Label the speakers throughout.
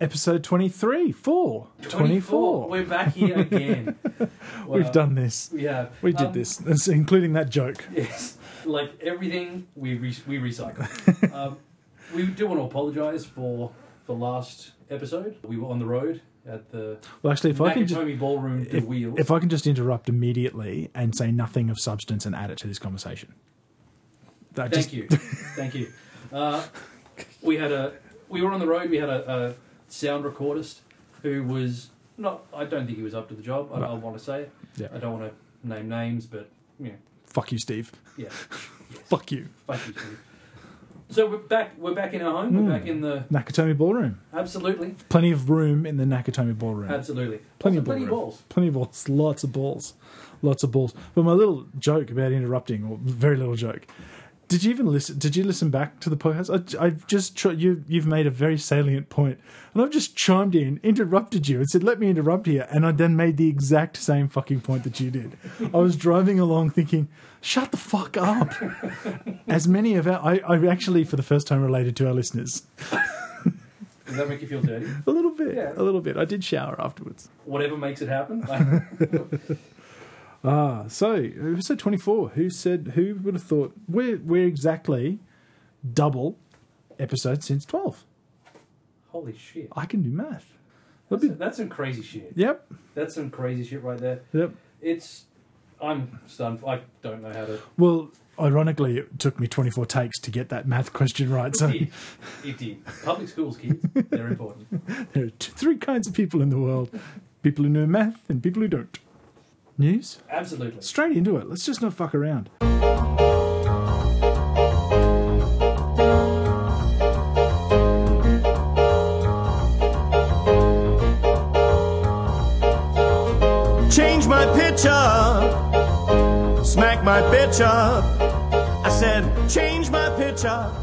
Speaker 1: episode 23, 4, 24.
Speaker 2: We're back here again.
Speaker 1: We've done this.
Speaker 2: We have.
Speaker 1: We did
Speaker 2: Um,
Speaker 1: this, including that joke.
Speaker 2: Yes, like everything we re- we recycle. um, we do want to apologise for the last episode. We were on the road at the
Speaker 1: Well, actually, if I can just.
Speaker 2: Ballroom
Speaker 1: If,
Speaker 2: Wheels.
Speaker 1: if I can just interrupt immediately and say nothing of substance and add it to this conversation. That
Speaker 2: Thank
Speaker 1: just-
Speaker 2: you, thank you. Uh, we had a we were on the road. We had a, a sound recordist who was not. I don't think he was up to the job. I,
Speaker 1: No.
Speaker 2: I want to say.
Speaker 1: Yeah.
Speaker 2: I don't want to name names, but you know,
Speaker 1: Fuck you, Steve.
Speaker 2: yeah.
Speaker 1: Fuck you.
Speaker 2: Fuck you, Steve. So we're back. We're back in our home.
Speaker 1: Hmm.
Speaker 2: We're back in the
Speaker 1: Nakatomi Ballroom.
Speaker 2: absolutely,
Speaker 1: Plenty of room in the Nakatomi Ballroom.
Speaker 2: absolutely.
Speaker 1: Plenty of
Speaker 2: plenty
Speaker 1: ballroom.
Speaker 2: balls.
Speaker 1: Plenty of balls. Lots of balls. Lots of balls. But my little joke about interrupting, or very little joke. Did you even listen? Did you listen back to the podcast? I, I've just you. You've made a very salient point, and I've just chimed in, interrupted you, and said, "Let me interrupt here." And I then made the exact same fucking point that you did. I was driving along, thinking, "Shut the fuck up." As many of our, I, I actually, for the first time, related to our listeners
Speaker 2: Does that make you feel dirty?
Speaker 1: a little bit.
Speaker 2: Yeah.
Speaker 1: A little bit. I did shower afterwards.
Speaker 2: Whatever makes it happen.
Speaker 1: Ah, so episode twenty four. Who said? Who would have thought? We're we're exactly double episodes since twelve.
Speaker 2: Holy shit!
Speaker 1: I can do math.
Speaker 2: That's,
Speaker 1: be-
Speaker 2: that's some crazy shit.
Speaker 1: Yep,
Speaker 2: That's some crazy shit right there.
Speaker 1: yep.
Speaker 2: It's. I'm stunned. I don't know how to.
Speaker 1: Well, ironically, it took me twenty four takes to get that math question right. So
Speaker 2: It, it did. Public schools, kids, they're important.
Speaker 1: there are two, three kinds of people in the world: people who know math and people who don't. News.
Speaker 2: Absolutely.
Speaker 1: Straight into it. Let's just not fuck around.
Speaker 3: Change my pitch up. Smack my bitch up. I said, change my pitch up.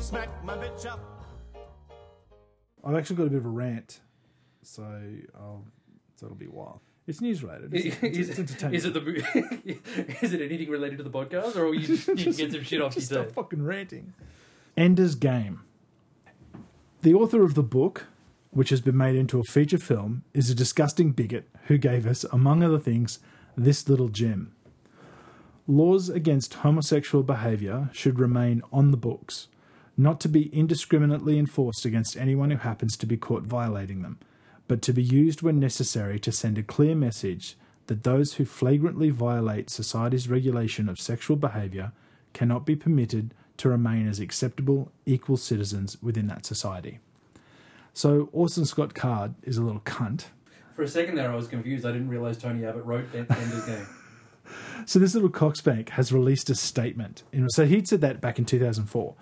Speaker 3: Smack my bitch up.
Speaker 1: I've actually got a bit of a rant, so I'll, so it'll be a while. It's news related. It's, it's,
Speaker 2: Is,
Speaker 1: it's entertainment.
Speaker 2: is it the is it anything related to the podcast, or are you just, you get some shit off your
Speaker 1: Just stop fucking ranting. Ender's Game. The author of the book, which has been made into a feature film, is a disgusting bigot who gave us, among other things, this little gem. Laws against homosexual behaviour should remain on the books, not to be indiscriminately enforced against anyone who happens to be caught violating them, but to be used when necessary to send a clear message that those who flagrantly violate society's regulation of sexual behaviour cannot be permitted to remain as acceptable, equal citizens within that society. So Orson Scott Card is a little cunt.
Speaker 2: For a second there, I was confused. I didn't realize Tony Abbott wrote En- Ender's Game.
Speaker 1: So this little coxbank has released a statement. So he'd said that back in 2004.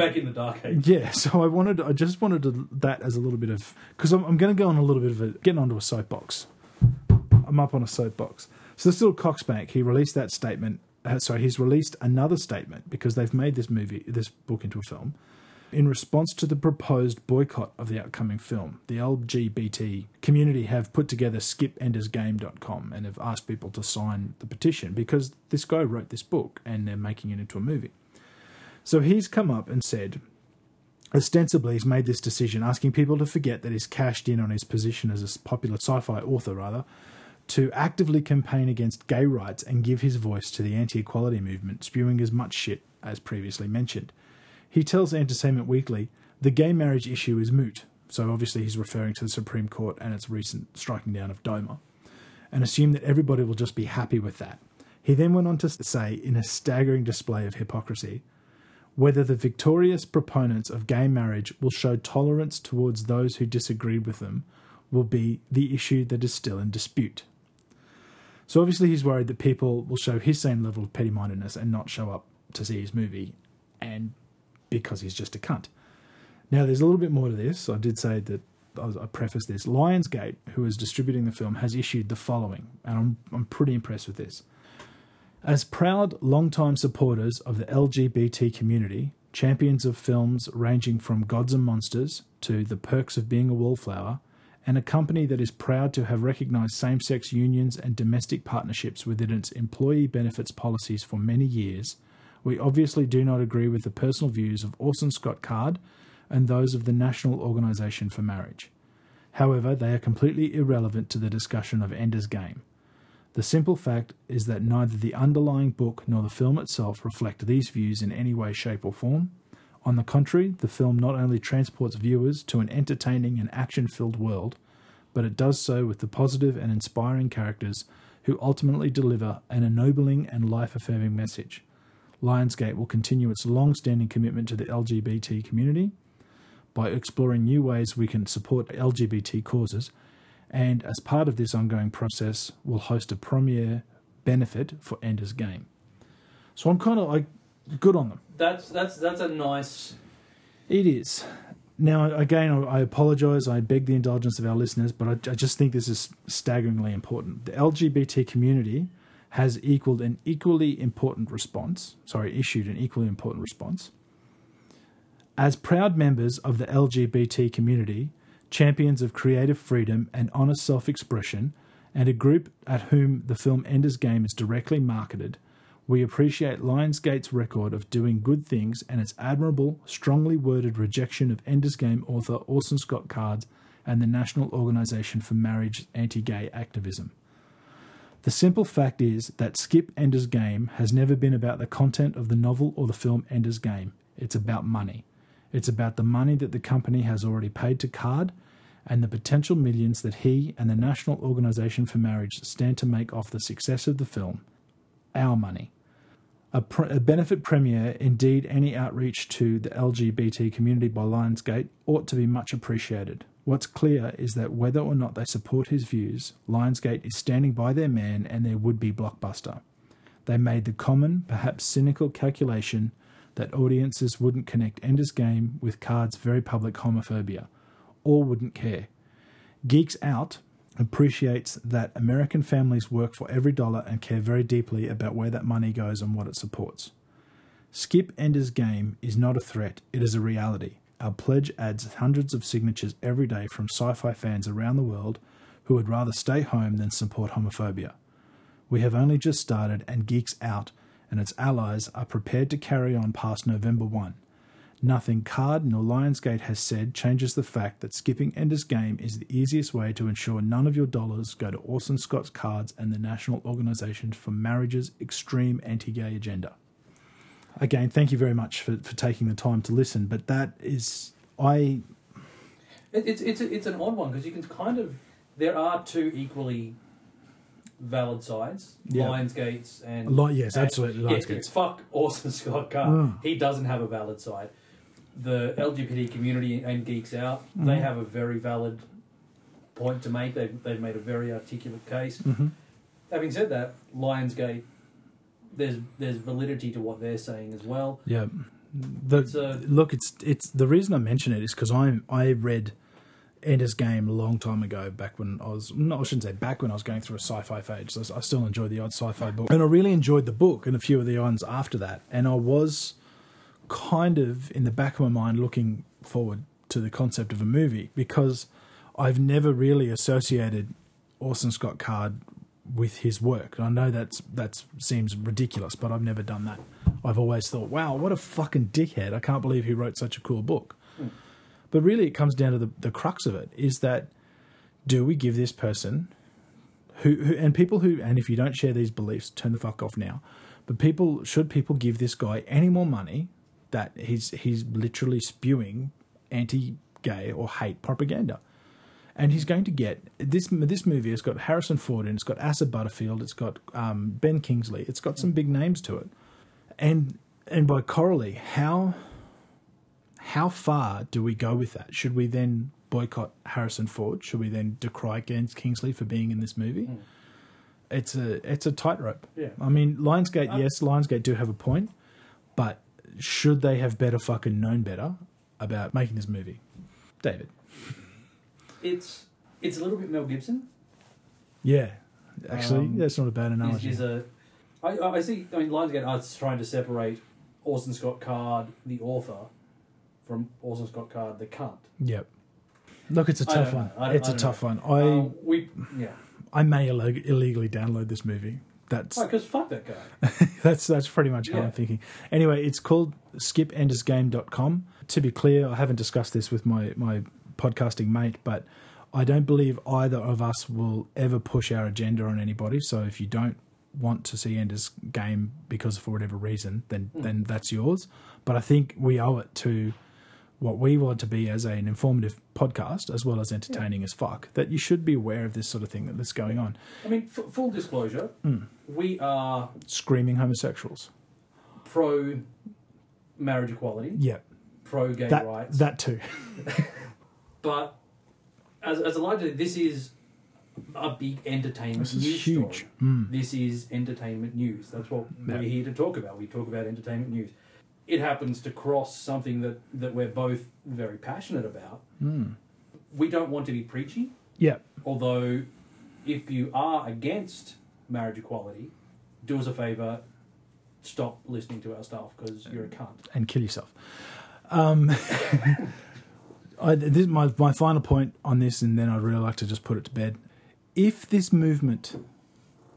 Speaker 2: Back in the dark age.
Speaker 1: Yeah, so I wanted, I just wanted to, that as a little bit of, because I'm, I'm going to go on a little bit of a, getting onto a soapbox. I'm up on a soapbox. So this little coxbank, he released that statement. Uh, sorry, he's released another statement because they've made this movie, this book into a film. In response to the proposed boycott of the upcoming film, the LGBT community have put together skipendersgame.com and have asked people to sign the petition because this guy wrote this book and they're making it into a movie. So he's come up and said, ostensibly, he's made this decision asking people to forget that he's cashed in on his position as a popular sci fi author, rather, to actively campaign against gay rights and give his voice to the anti equality movement, spewing as much shit as previously mentioned. He tells Entertainment Weekly the gay marriage issue is moot. So obviously, he's referring to the Supreme Court and its recent striking down of DOMA, and assume that everybody will just be happy with that. He then went on to say, in a staggering display of hypocrisy, whether the victorious proponents of gay marriage will show tolerance towards those who disagreed with them will be the issue that is still in dispute. So obviously he's worried that people will show his same level of petty mindedness and not show up to see his movie, and because he's just a cunt. Now there's a little bit more to this. I did say that I I preface this. Lionsgate, who is distributing the film, has issued the following, and I'm I'm pretty impressed with this. As proud long-time supporters of the LGBT community, champions of films ranging from Gods and Monsters to The Perks of Being a Wallflower, and a company that is proud to have recognized same sex unions and domestic partnerships within its employee benefits policies for many years, we obviously do not agree with the personal views of Orson Scott Card, and those of the National Organization for Marriage. However, they are completely irrelevant to the discussion of Ender's Game. The simple fact is that neither the underlying book nor the film itself reflect these views in any way, shape, or form. On the contrary, the film not only transports viewers to an entertaining and action filled world, but it does so with the positive and inspiring characters who ultimately deliver an ennobling and life affirming message. Lionsgate will continue its long standing commitment to the LGBT community by exploring new ways we can support LGBT causes, and as part of this ongoing process, we'll host a premiere benefit for Ender's Game. So I'm kind of like good on them.
Speaker 2: That's that's that's a nice.
Speaker 1: It is. Now, again, I apologise. I beg the indulgence of our listeners, but I, I just think this is staggeringly important. The LGBT community has equaled an equally important response. Sorry, issued an equally important response. As proud members of the LGBT community, champions of creative freedom and honest self expression, and a group at whom the film Ender's Game is directly marketed, we appreciate Lionsgate's record of doing good things and its admirable, strongly worded rejection of Ender's Game author Orson Scott Card and the National Organization for Marriage Anti Gay Activism. The simple fact is that Skip Ender's Game has never been about the content of the novel or the film Ender's Game. It's about money. It's about the money that the company has already paid to Card and the potential millions that he and the National Organization for Marriage stand to make off the success of the film. Our money. A, pr- a benefit premiere, indeed any outreach to the LGBT community by Lionsgate, ought to be much appreciated. What's clear is that whether or not they support his views, Lionsgate is standing by their man and their would be blockbuster. They made the common, perhaps cynical calculation that audiences wouldn't connect Ender's Game with Card's very public homophobia, or wouldn't care. Geeks Out appreciates that American families work for every dollar and care very deeply about where that money goes and what it supports. Skip Ender's Game is not a threat, it is a reality. Our pledge adds hundreds of signatures every day from sci fi fans around the world who would rather stay home than support homophobia. We have only just started, and Geeks Out and its allies are prepared to carry on past November 1. Nothing Card nor Lionsgate has said changes the fact that skipping Ender's Game is the easiest way to ensure none of your dollars go to Orson Scott's Cards and the National Organisation for Marriage's extreme anti gay agenda. Again, thank you very much for, for taking the time to listen, but that is. I.
Speaker 2: It's it's it's an odd one because you can kind of there are two equally valid sides,
Speaker 1: Yeah.
Speaker 2: Lionsgate's and
Speaker 1: Li- yes,
Speaker 2: and-
Speaker 1: absolutely,
Speaker 2: yeah,
Speaker 1: Lionsgate's.
Speaker 2: it's fuck Orson Scott Card.
Speaker 1: Mm.
Speaker 2: He doesn't have a valid side. The LGBT community and Geeks Out, they
Speaker 1: Mhm.
Speaker 2: have a very valid point to make. They've they've made a very articulate case.
Speaker 1: Mhm.
Speaker 2: Having said that, Lionsgate, there's there's validity to what they're saying as well.
Speaker 1: Yeah. The,
Speaker 2: It's a-
Speaker 1: look, it's it's the reason I mention it is because I I read Ender's Game a long time ago, back when I was no, I shouldn't say back when I was going through a sci-fi phase. I, I still enjoy the odd sci-fi book, and I really enjoyed the book and a few of the ones after that. And I was kind of in the back of my mind looking forward to the concept of a movie because I've never really associated Orson Scott Card with his work. I know that's that seems ridiculous, but I've never done that. I've always thought, wow, what a fucking dickhead! I can't believe he wrote such a cool book. But really, it comes down to the, the crux of it: is that do we give this person who, who and people who and if you don't share these beliefs, turn the fuck off now. But people should people give this guy any more money that he's he's literally spewing anti-gay or hate propaganda and he's going to get this. This movie has got Harrison Ford in. it, It's got Asa Butterfield. It's got um, Ben Kingsley. It's got some big names to it, and and by corollary, how how far do we go with that? Should we then boycott Harrison Ford? Should we then decry Gens Kingsley for being in this movie? It's a it's a tightrope.
Speaker 2: Yeah.
Speaker 1: I mean, Lionsgate,
Speaker 2: Uh,
Speaker 1: yes, Lionsgate do have a point, but should they have better fucking known better about making this movie? David.
Speaker 2: It's it's a little bit Mel Gibson.
Speaker 1: Yeah, actually,
Speaker 2: Um,
Speaker 1: that's not a bad analogy.
Speaker 2: is, is a I, I I see. I mean, Lionsgate are trying to separate Orson Scott Card, the author, from Orson Scott Card, they can't.
Speaker 1: Yep. Look, it's a
Speaker 2: I
Speaker 1: tough
Speaker 2: don't
Speaker 1: one.
Speaker 2: know. I
Speaker 1: It's
Speaker 2: I
Speaker 1: a
Speaker 2: don't
Speaker 1: tough one. I
Speaker 2: Uh, we yeah.
Speaker 1: I may illeg- illegally download this movie That's
Speaker 2: Because fuck that guy.
Speaker 1: that's that's pretty much how
Speaker 2: Yeah.
Speaker 1: I'm thinking. Anyway, it's called skipendersgame.com. To be clear, I haven't discussed this with my my podcasting mate, but I don't believe either of us will ever push our agenda on anybody. So if you don't want to see Ender's Game because for whatever reason, then then that's yours. But I think we owe it to what we want to be as an informative podcast as well as entertaining as fuck that you should be aware of this sort of thing that's going on.
Speaker 2: I mean, f- full disclosure, we are
Speaker 1: Screaming homosexuals.
Speaker 2: pro marriage equality,
Speaker 1: Yeah.
Speaker 2: pro gay
Speaker 1: That
Speaker 2: rights,
Speaker 1: that too.
Speaker 2: but as, as a larger, this is a big entertainment
Speaker 1: This is
Speaker 2: news
Speaker 1: huge.
Speaker 2: story.
Speaker 1: Mm.
Speaker 2: This is entertainment news. That's what
Speaker 1: Yeah.
Speaker 2: we're here to talk about. We talk about entertainment news. It happens to cross something that, that we're both very passionate about.
Speaker 1: Mm.
Speaker 2: We don't want to be preachy,
Speaker 1: Yeah.
Speaker 2: although if you are against marriage equality, do us a favour, stop listening to our stuff because you're a cunt.
Speaker 1: and kill yourself. Um, I, this my my final point on this, and then I'd really like to just put it to bed. If this movement,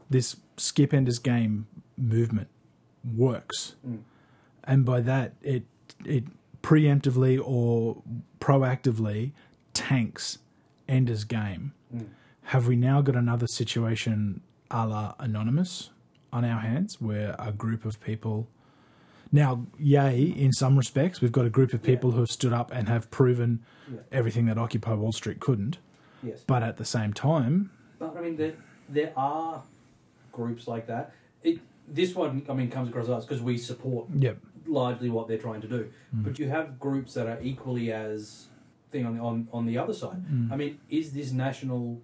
Speaker 1: this skip enders game movement, works,
Speaker 2: Mm.
Speaker 1: And by that it it preemptively or proactively tanks enders game,
Speaker 2: Mm.
Speaker 1: have we now got another situation a la Anonymous on our hands where a group of people. Now, yay, in some respects, we've got a group of people who have stood up and have proven
Speaker 2: Yeah.
Speaker 1: everything that Occupy Wall Street couldn't.
Speaker 2: Yes.
Speaker 1: But at the same time,
Speaker 2: But I mean, there there are groups like that. It this one, I mean, comes across us because we support
Speaker 1: yep,
Speaker 2: largely what they're trying to do. But you have groups that are equally as thing on on on the other side. I mean, is this national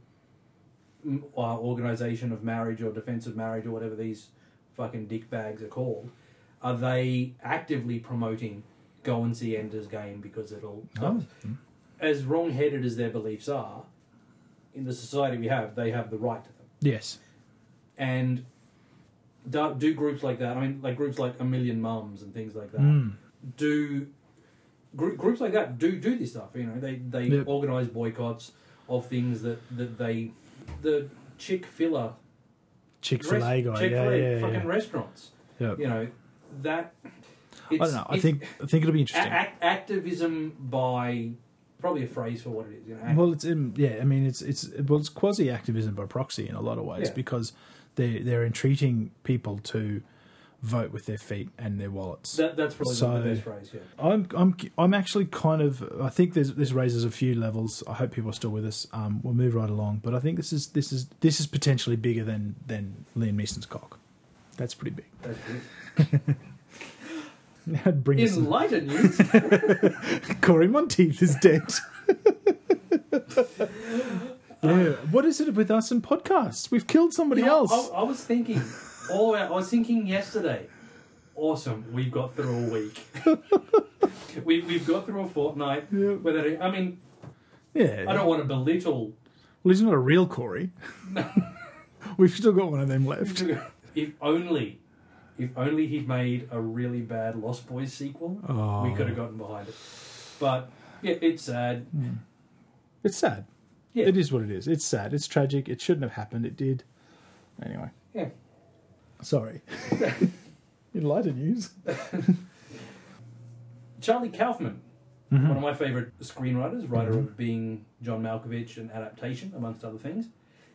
Speaker 2: mm, uh, organization of marriage or defense of marriage or whatever these fucking dick bags are called? Are they actively promoting go and see Ender's Game because it'll
Speaker 1: Oh.
Speaker 2: as wrong-headed as their beliefs are in the society we have, they have the right to them
Speaker 1: yes,
Speaker 2: and do, do groups like that. I mean, like groups like A Million Mums and things like that.
Speaker 1: Mm.
Speaker 2: Do gr- groups like that do do this stuff? You know, they they
Speaker 1: Yep.
Speaker 2: organize boycotts of things that that they the Chick Fil A
Speaker 1: Chick Fil A guy, yeah, yeah,
Speaker 2: fucking
Speaker 1: yeah.
Speaker 2: restaurants.
Speaker 1: Yep.
Speaker 2: You know that.
Speaker 1: I don't know. I think I think it'll be interesting.
Speaker 2: ac- activism by probably a phrase for what it is. You know,
Speaker 1: Well, it's in, yeah. I mean, it's it's well, it's quasi activism by proxy in a lot of ways
Speaker 2: Yeah.
Speaker 1: because they they're entreating people to vote with their feet and their wallets.
Speaker 2: that, that's probably
Speaker 1: So-
Speaker 2: the best phrase. Yeah.
Speaker 1: I'm I'm I'm actually kind of I think this raises a few levels. I hope people are still with us. Um, we'll move right along, but I think this is this is this is potentially bigger than than Liam Neeson's cock. That's pretty big.
Speaker 2: That's good.
Speaker 1: Now bring us
Speaker 2: In lighter news.
Speaker 1: Corey Monteith is dead. yeah, what is it with us and podcasts? We've killed somebody
Speaker 2: You know,
Speaker 1: else.
Speaker 2: I, I was thinking, oh, I was thinking yesterday. Awesome, we've got through a week. we, we've got through a fortnight.
Speaker 1: Yeah.
Speaker 2: Whether I mean,
Speaker 1: yeah,
Speaker 2: I don't want to belittle.
Speaker 1: well, he's not a real Corey. We've still got one of them left.
Speaker 2: If only, if only he'd made a really bad Lost Boys sequel,
Speaker 1: Oh.
Speaker 2: we could have oh. gotten behind it. But yeah, it's sad. Hmm.
Speaker 1: It's sad.
Speaker 2: Yeah.
Speaker 1: It is what it is. It's sad. It's tragic. It shouldn't have happened. It did. Anyway,
Speaker 2: Yeah.
Speaker 1: sorry. In lighter news.
Speaker 2: Charlie Kaufman,
Speaker 1: Mm-hmm.
Speaker 2: one of my favourite screenwriters, writer of Being John Malkovich and Adaptation, amongst other things,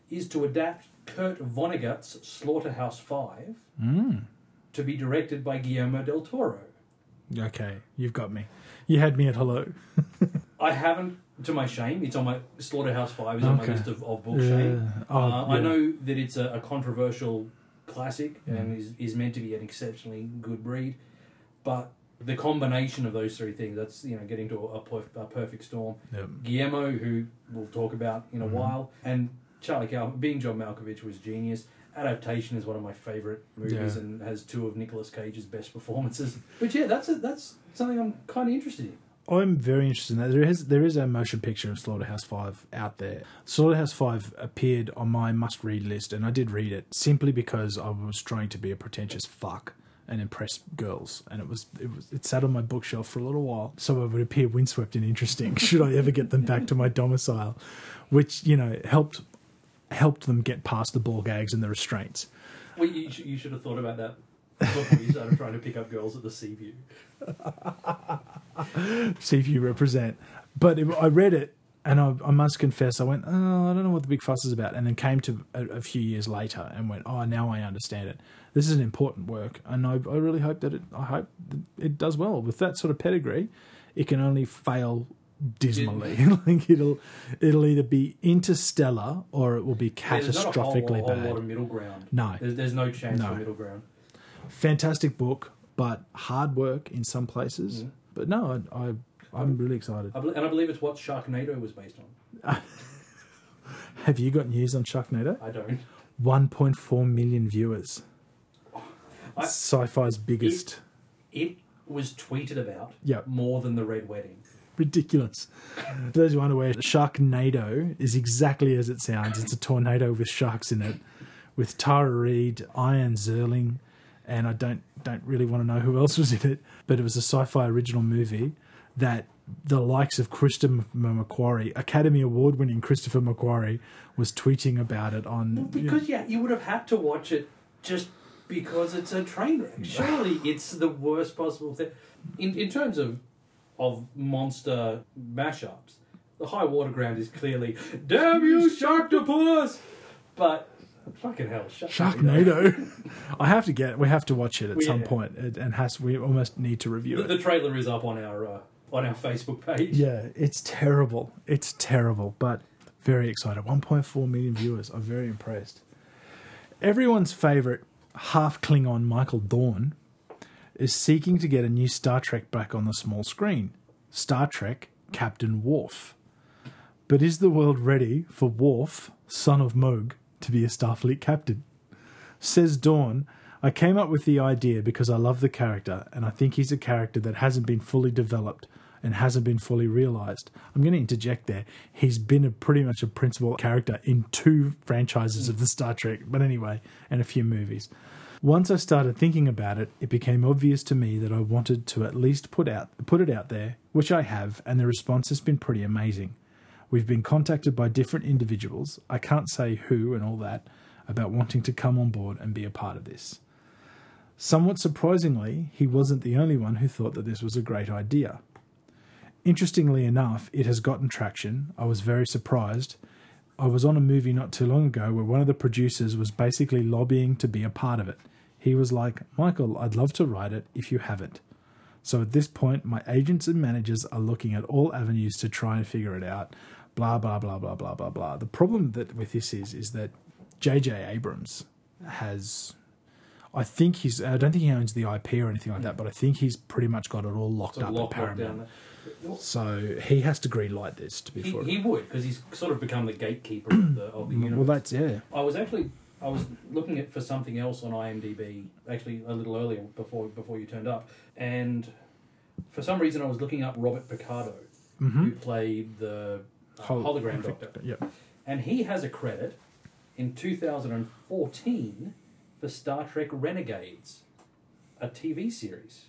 Speaker 2: is to adapt Kurt Vonnegut's Slaughterhouse Five
Speaker 1: Mm.
Speaker 2: to be directed by Guillermo del Toro.
Speaker 1: Okay, you've got me. You had me at hello.
Speaker 2: I haven't, to my shame, it's on my Slaughterhouse Five is on
Speaker 1: Okay.
Speaker 2: my list of, of book shame.
Speaker 1: Yeah. Oh,
Speaker 2: uh, I
Speaker 1: yeah.
Speaker 2: know that it's a, a controversial classic and is, is meant to be an exceptionally good read, but the combination of those three things, that's, you know, getting to a, perf- a perfect storm.
Speaker 1: Yep.
Speaker 2: Guillermo, who we'll talk about in a
Speaker 1: Mm-hmm.
Speaker 2: while, and Charlie Kaufman, being John Malkovich was genius. Adaptation is one of my favourite movies
Speaker 1: Yeah.
Speaker 2: and has two of Nicolas Cage's best performances. But yeah, that's a, that's something I'm kind of interested in.
Speaker 1: I'm very interested in that. There is there is a motion picture of Slaughterhouse Five out there. Slaughterhouse Five appeared on my must read list, and I did read it simply because I was trying to be a pretentious fuck and impress girls, and it was it was it sat on my bookshelf for a little while, so it would appear windswept and interesting. should I ever get them back to my domicile, which you know helped helped them get past the ball gags and the restraints.
Speaker 2: Well, you, you should have thought about that before you started trying to pick up girls at the Sea View.
Speaker 1: See if you represent. But it, I read it, and I, I must confess, I went, oh, I don't know what the big fuss is about, and then came to a, a few years later and went, oh, now I understand it. This is an important work, and I, I really hope that it. I hope that it does well with that sort of pedigree. It can only fail dismally. like it'll it'll either be interstellar or it will be
Speaker 2: There's not a whole,
Speaker 1: catastrophically
Speaker 2: whole lot
Speaker 1: bad.
Speaker 2: of middle ground.
Speaker 1: No.
Speaker 2: There's, there's no chance
Speaker 1: No.
Speaker 2: for middle ground.
Speaker 1: Fantastic book, but hard work in some places.
Speaker 2: Mm.
Speaker 1: But no, I, I I'm really excited.
Speaker 2: I bel and I believe it's what Sharknado was based on.
Speaker 1: Have you got news on Sharknado?
Speaker 2: I don't.
Speaker 1: 1.4 million viewers.
Speaker 2: I-
Speaker 1: Sci-fi's biggest.
Speaker 2: It was tweeted about
Speaker 1: Yep.
Speaker 2: more than the Red Wedding.
Speaker 1: Ridiculous. For those who aren't aware, Sharknado is exactly as it sounds. It's a tornado with sharks in it, with Tara Reid, Ian Ziering, and I don't don't really want to know who else was in it. But it was a sci-fi original movie that the likes of Christopher McQuarrie, Academy Award-winning Christopher McQuarrie, was tweeting about it on.
Speaker 2: Well, Because yeah, you would have had to watch it just because it's a train wreck. Surely it's the worst possible thing. In in terms of of monster mashups, the high water ground is clearly damn you Sharktopus! But fucking hell, Sharknado.
Speaker 1: Sharknado. I have to get. We have to watch it at
Speaker 2: We-
Speaker 1: some point, It- and has we almost need to review
Speaker 2: The,
Speaker 1: it.
Speaker 2: the trailer is up on our uh, on our Facebook page.
Speaker 1: Yeah, it's terrible. It's terrible, but very excited. 1.4 million viewers. I'm very impressed. Everyone's favorite half Klingon Michael Dorn is seeking to get a new Star Trek back on the small screen. Star Trek Captain Worf. But is the world ready for Worf, son of Mogh, to be a Starfleet captain? Says Dorn, I came up with the idea because I love the character and I think he's a character that hasn't been fully developed and hasn't been fully realized. I'm going to interject there. He's been a pretty much a principal character in two franchises of the Star Trek, but anyway, and a few movies. Once I started thinking about it, it became obvious to me that I wanted to at least put out put it out there, which I have, and the response has been pretty amazing. We've been contacted by different individuals, I can't say who and all that, about wanting to come on board and be a part of this. Somewhat surprisingly, he wasn't the only one who thought that this was a great idea. Interestingly enough, it has gotten traction. I was very surprised. I was on a movie not too long ago where one of the producers was basically lobbying to be a part of it. He was like, Michael, I'd love to write it if you haven't. So at this point, my agents and managers are looking at all avenues to try and figure it out. Blah blah blah blah blah blah blah. The problem that with this is is that J.J. Abrams has, I think he's. I don't think he owns the IP or anything like that, but I think he's pretty much got it all locked up at
Speaker 2: lock,
Speaker 1: Paramount. So he has to greenlight this to be
Speaker 2: He,
Speaker 1: for
Speaker 2: he would because he's sort of become the gatekeeper of the, of the universe.
Speaker 1: Well, that's yeah.
Speaker 2: I was actually I was looking at for something else on IMDb actually a little earlier before before you turned up, and for some reason I was looking up Robert Picardo, mm-hmm. who played the
Speaker 1: Hol-
Speaker 2: hologram doctor,
Speaker 1: Yep.
Speaker 2: and he has a credit in 2014 for Star Trek Renegades, a TV series,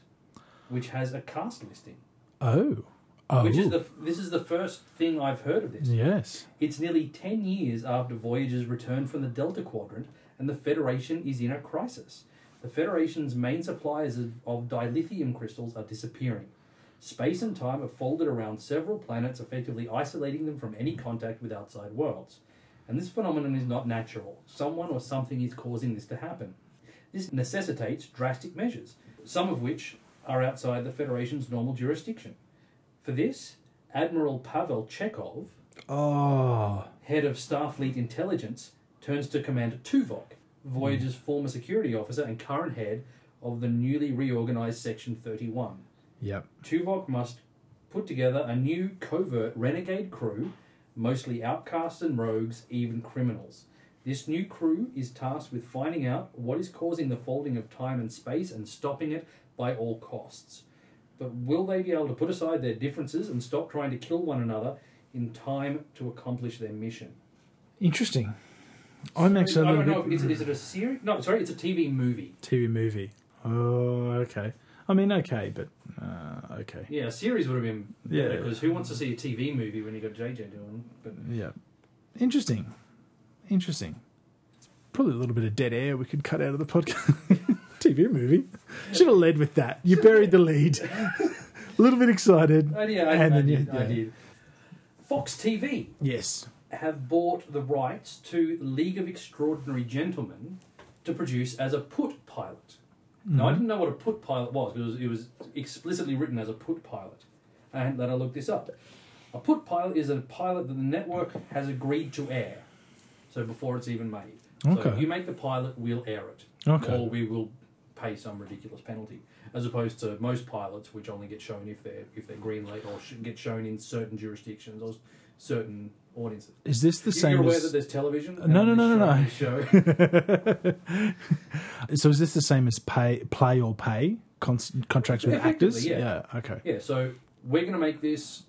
Speaker 2: which has a cast listing.
Speaker 1: Oh. Oh.
Speaker 2: Which is oh. the this is the first thing I've heard of this.
Speaker 1: yes.
Speaker 2: It's nearly 10 years after Voyager's return from the Delta Quadrant, and the Federation is in a crisis. The Federation's main suppliers of dilithium crystals are disappearing. Space and time are folded around several planets, effectively isolating them from any contact with outside worlds. And this phenomenon is not natural. Someone or something is causing this to happen. This necessitates drastic measures, some of which are outside the Federation's normal jurisdiction. For this, Admiral Pavel Chekhov,
Speaker 1: Oh.
Speaker 2: head of Starfleet intelligence, turns to Commander Tuvok, Voyager's former security officer and current head of the newly reorganized Section 31.
Speaker 1: Yep.
Speaker 2: Tuvok must put together a new covert renegade crew, mostly outcasts and rogues, even criminals. This new crew is tasked with finding out what is causing the folding of time and space and stopping it by all costs. But will they be able to put aside their differences and stop trying to kill one another in time to accomplish their mission?
Speaker 1: Interesting. I'm actually
Speaker 2: I
Speaker 1: a
Speaker 2: don't
Speaker 1: little
Speaker 2: know.
Speaker 1: bit
Speaker 2: Is it, is it a series? No, sorry, it's a TV movie.
Speaker 1: TV movie. Oh, okay. I mean, okay, but uh, okay.
Speaker 2: Yeah, a series would have been
Speaker 1: Yeah.
Speaker 2: because who wants to see a TV movie when you got JJ doing? But
Speaker 1: Yeah. Interesting. Interesting. probably a little bit of dead air we could cut out of the podcast. TV movie. Should have led with that. You buried the lead. a little bit excited.
Speaker 2: Oh, yeah, I,
Speaker 1: And
Speaker 2: I
Speaker 1: then
Speaker 2: did, I did. Fox TV
Speaker 1: Yes.
Speaker 2: have bought the rights to League of Extraordinary Gentlemen to produce as a put pilot. Now, I mm-hmm. didn't know what a put pilot was because it was explicitly written as a put pilot. And then I looked this up. A put pilot is a pilot that the network has agreed to air. So before it's even made. So
Speaker 1: Okay.
Speaker 2: you make the pilot, we'll air it.
Speaker 1: Okay.
Speaker 2: Or we will pay some ridiculous penalty. As opposed to most pilots, which only get shown if they're if they're greenlit or get shown in certain jurisdictions or certain audiences.
Speaker 1: Is this the same
Speaker 2: You're aware
Speaker 1: as
Speaker 2: that there's television?
Speaker 1: No, no,
Speaker 2: and
Speaker 1: no, no,
Speaker 2: show-
Speaker 1: So is this the same as pay, play or pay con- contracts with actors?
Speaker 2: yeah.
Speaker 1: Okay.
Speaker 2: yeah, so we're going to make this.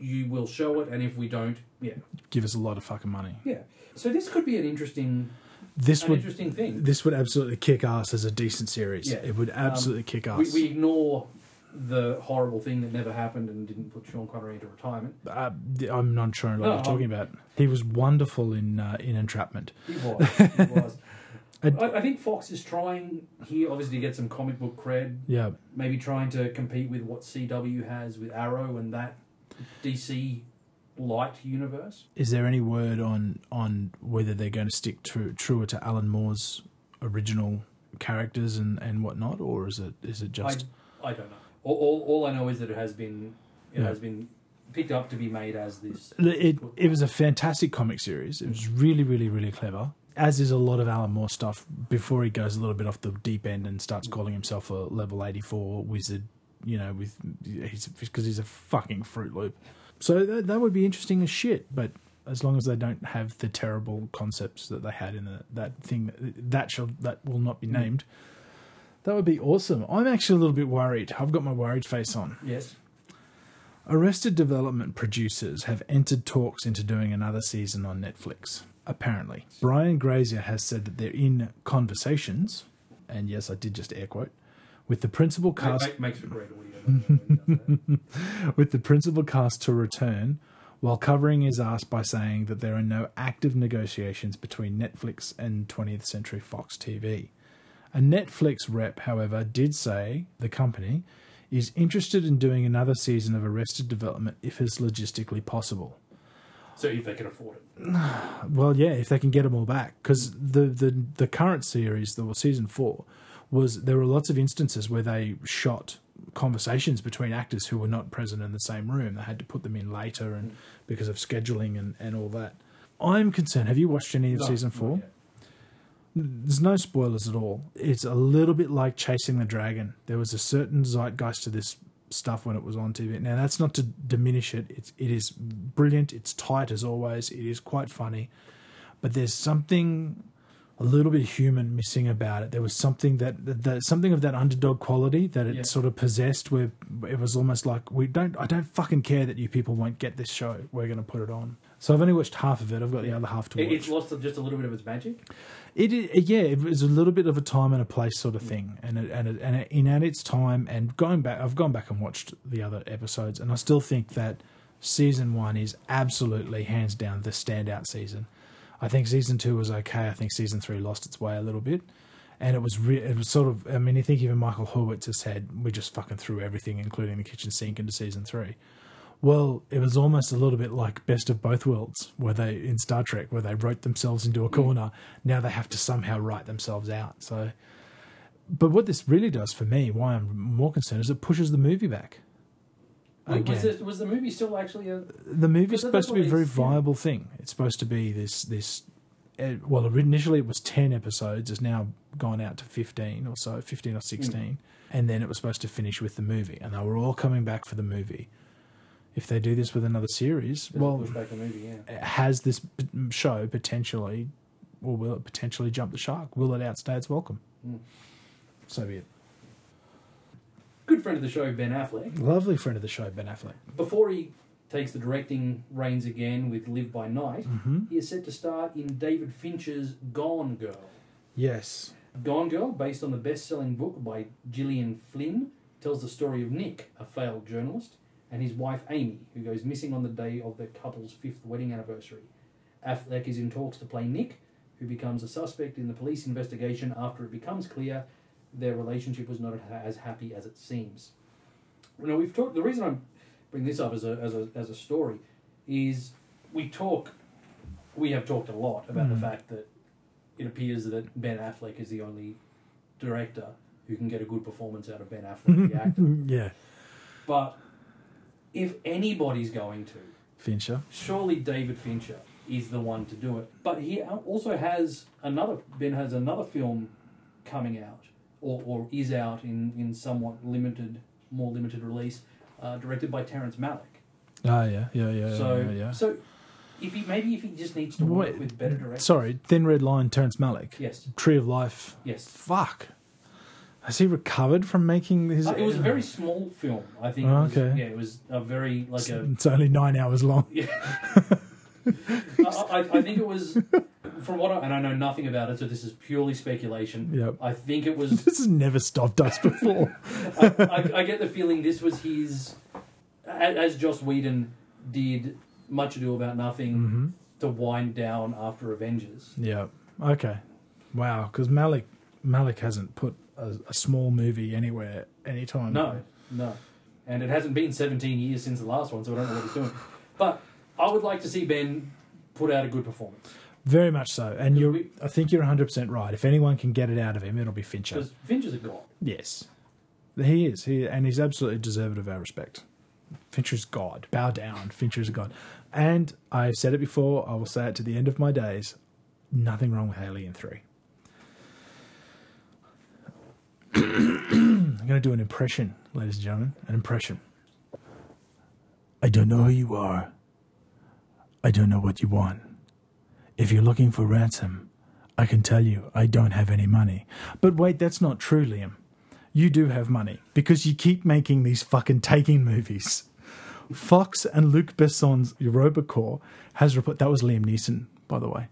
Speaker 2: You will show it, and if we don't, yeah,
Speaker 1: Give us a lot of fucking money.
Speaker 2: yeah. So this could be an interesting,
Speaker 1: This
Speaker 2: an
Speaker 1: would
Speaker 2: interesting thing.
Speaker 1: this would absolutely kick ass as a decent series.
Speaker 2: Yeah.
Speaker 1: It would um, absolutely kick
Speaker 2: we,
Speaker 1: ass.
Speaker 2: we ignore the horrible thing that never happened and didn't put Sean Connery into retirement.
Speaker 1: uh, I'm not sure what
Speaker 2: No,
Speaker 1: you're talking about. He was wonderful in uh, in Entrapment.
Speaker 2: He was. He was. I, I think Fox is trying here, obviously, to get some comic book cred.
Speaker 1: Yeah.
Speaker 2: Maybe trying to compete with what CW has with Arrow and that DC light universe.
Speaker 1: Is there any word on on whether they're going to stick true, truer to Alan Moore's original characters and, and whatnot, or is it is it just
Speaker 2: I, I don't know. All, all, all I know is that it has been it
Speaker 1: Yeah.
Speaker 2: has been picked up to be made as this.
Speaker 1: It it was a fantastic comic series. It was mm-hmm. really, really, really clever. As is a lot of Alan Moore stuff. Before he goes a little bit off the deep end and starts calling himself a level eighty four wizard, you know, with he's because he's a fucking Fruit Loop. So that, that would be interesting as shit. But as long as they don't have the terrible concepts that they had in the, that thing that shall that will not be mm-hmm. named, that would be awesome. I'm actually a little bit worried. I've got my worried face on.
Speaker 2: Yes.
Speaker 1: Arrested Development producers have entered talks into doing another season on Netflix. Apparently, Brian Grazer has said that they're in conversations, and yes, I did just air quote, with the principal cast
Speaker 2: make, makes for great audio. by the way, when he does that.
Speaker 1: with the principal cast to return, while covering his ass by saying that there are no active negotiations between Netflix and 20th Century Fox TV. A Netflix rep, however, did say the company is interested in doing another season of Arrested Development if it's logistically possible.
Speaker 2: so if they can afford it.
Speaker 1: Well, yeah, if they can get them all back, because the, the the current series, the well, season four, was there were lots of instances where they shot conversations between actors who were not present in the same room. They had to put them in later, and mm. because of scheduling and, and all that. I'm concerned. Have you watched any of
Speaker 2: No,
Speaker 1: season four? There's no spoilers at all. It's a little bit like Chasing the Dragon. There was a certain zeitgeist to this stuff when it was on TV. Now that's not to diminish it. It's it is brilliant. It's tight as always. It is quite funny, but there's something a little bit human missing about it. There was something that, that, that something of that underdog quality that it
Speaker 2: Yeah.
Speaker 1: sort of possessed, where it was almost like we don't. I don't fucking care that you people won't get this show. We're going to put it on. So I've only watched half of it. I've got the other half to watch.
Speaker 2: it's lost just a little bit of its magic.
Speaker 1: It, yeah, it was a little bit of a time and a place sort of thing, and it, and it, and it, in at its time. And going back, I've gone back and watched the other episodes, and I still think that season one is absolutely hands down the standout season. I think season two was okay. I think season three lost its way a little bit, and it was re- it was sort of. I mean, I think even Michael Hurwitz has said we just fucking threw everything, including the kitchen sink, into season three. Well, it was almost a little bit like Best of Both Worlds, where they in Star Trek, where they wrote themselves into a corner. Now they have to somehow write themselves out. So, but what this really does for me, why I'm more concerned, is it pushes the movie back.
Speaker 2: Wait, was, this, was the movie still actually a?
Speaker 1: The movie's supposed to be a very
Speaker 2: it's- yeah.
Speaker 1: viable thing. It's supposed to be this this. Uh, well, initially it was ten episodes. It's now gone out to fifteen or so, fifteen or sixteen, and then it was supposed to finish with the movie, and they were all coming back for the movie. If they do this with another series,
Speaker 2: Does
Speaker 1: well,
Speaker 2: push back the movie, yeah.
Speaker 1: has this show potentially, or will it potentially jump the shark? Will it outstay its welcome?
Speaker 2: Mm.
Speaker 1: So be it.
Speaker 2: Good friend of the show, Ben Affleck.
Speaker 1: Lovely friend of the show, Ben Affleck.
Speaker 2: Before he takes the directing reins again with Live by Night,
Speaker 1: hmm
Speaker 2: he is set to star in David Fincher's Gone Girl.
Speaker 1: Yes.
Speaker 2: Gone Girl, based on the best-selling book by Gillian Flynn, tells the story of Nick, a failed journalist, and his wife Amy, who goes missing on the day of the couple's fifth wedding anniversary. Affleck is in talks to play Nick, who becomes a suspect in the police investigation after it becomes clear their relationship was not as happy as it seems. Now we've talked. The reason I'm bringing this up as a as a as a story is we talk. We have talked a lot about
Speaker 1: Mm.
Speaker 2: the fact that it appears that Ben Affleck is the only director who can get a good performance out of Ben Affleck, the actor.
Speaker 1: yeah,
Speaker 2: But if anybody's going to,
Speaker 1: Fincher.
Speaker 2: surely David Fincher is the one to do it. But he also has another. Ben has another film coming out, or, or is out in in somewhat limited, more limited release, uh, directed by Terrence Malick.
Speaker 1: Ah, yeah, yeah, yeah,
Speaker 2: so
Speaker 1: yeah, yeah.
Speaker 2: so if he maybe if he just needs to work
Speaker 1: Wait,
Speaker 2: with better directors.
Speaker 1: Sorry, Thin Red Line, Terrence Malick.
Speaker 2: Yes.
Speaker 1: Tree of Life.
Speaker 2: Yes.
Speaker 1: Fuck. Has he recovered from making his?
Speaker 2: Uh, it was a very small film. I think.
Speaker 1: Oh,
Speaker 2: it was,
Speaker 1: okay.
Speaker 2: Yeah, it was a very like a
Speaker 1: It's only nine hours long.
Speaker 2: Yeah. I, I, think it was from what I, and I know nothing about it, so this is purely speculation.
Speaker 1: Yep.
Speaker 2: I think it was.
Speaker 1: This has never stopped us before.
Speaker 2: I, I, I get the feeling this was his, as Joss Whedon did Much Ado About Nothing
Speaker 1: hmm
Speaker 2: to wind down after Avengers.
Speaker 1: Yeah. Okay. Wow. Because Malick Malick hasn't put a, a small movie anywhere anytime.
Speaker 2: No, no, and it hasn't been 17 years since the last one, so I don't know what he's doing. But I would like to see Ben put out a good performance
Speaker 1: Very much so. And you're.
Speaker 2: we-
Speaker 1: I think you're 100 percent right. If anyone can get it out of him, it'll be Fincher.
Speaker 2: because Fincher's a god.
Speaker 1: Yes. He is. He and he's absolutely deserved of our respect. Fincher's God. Bow down. Fincher's a God. And I've said it before, I will say it to the end of my days. Nothing wrong with Alien 3. I'm going to do an impression, ladies and gentlemen. An impression. I don't know who you are. I don't know what you want. If you're looking for ransom, I can tell you I don't have any money. But wait, that's not true, Liam. You do have money because you keep making these fucking taking movies. Fox and Luc Besson's EuropaCorp has report that was Liam Neeson, by the way,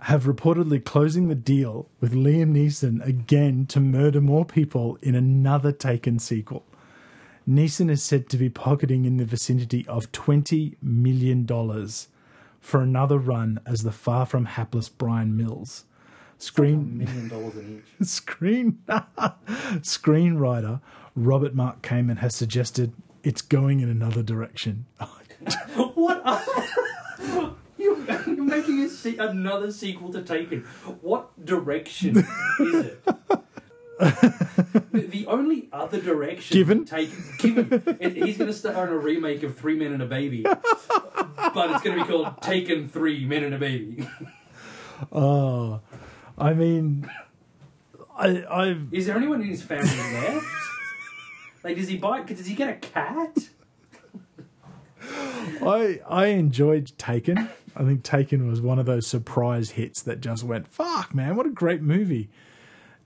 Speaker 1: have reportedly closing the deal with Liam Neeson again to murder more people in another Taken sequel. Neeson is said to be pocketing in the vicinity of $20 million for another run as the far from hapless Bryan Mills. Screen
Speaker 2: million dollars in each.
Speaker 1: screen screenwriter Robert Mark Kamen has suggested it's going in another direction.
Speaker 2: What? You're, you're making a se- another sequel to Taken. What direction is it? the, the only other direction
Speaker 1: Given?
Speaker 2: Taken, given, it, he's going to star in a remake of Three Men and a Baby, but it's going to be called Taken Three Men and a Baby.
Speaker 1: Oh, I mean, I I
Speaker 2: Is there anyone in his family left? Like, does he buy? Does he get a cat?
Speaker 1: I I enjoyed Taken. I think Taken was one of those surprise hits that just went, "Fuck, man, what a great movie."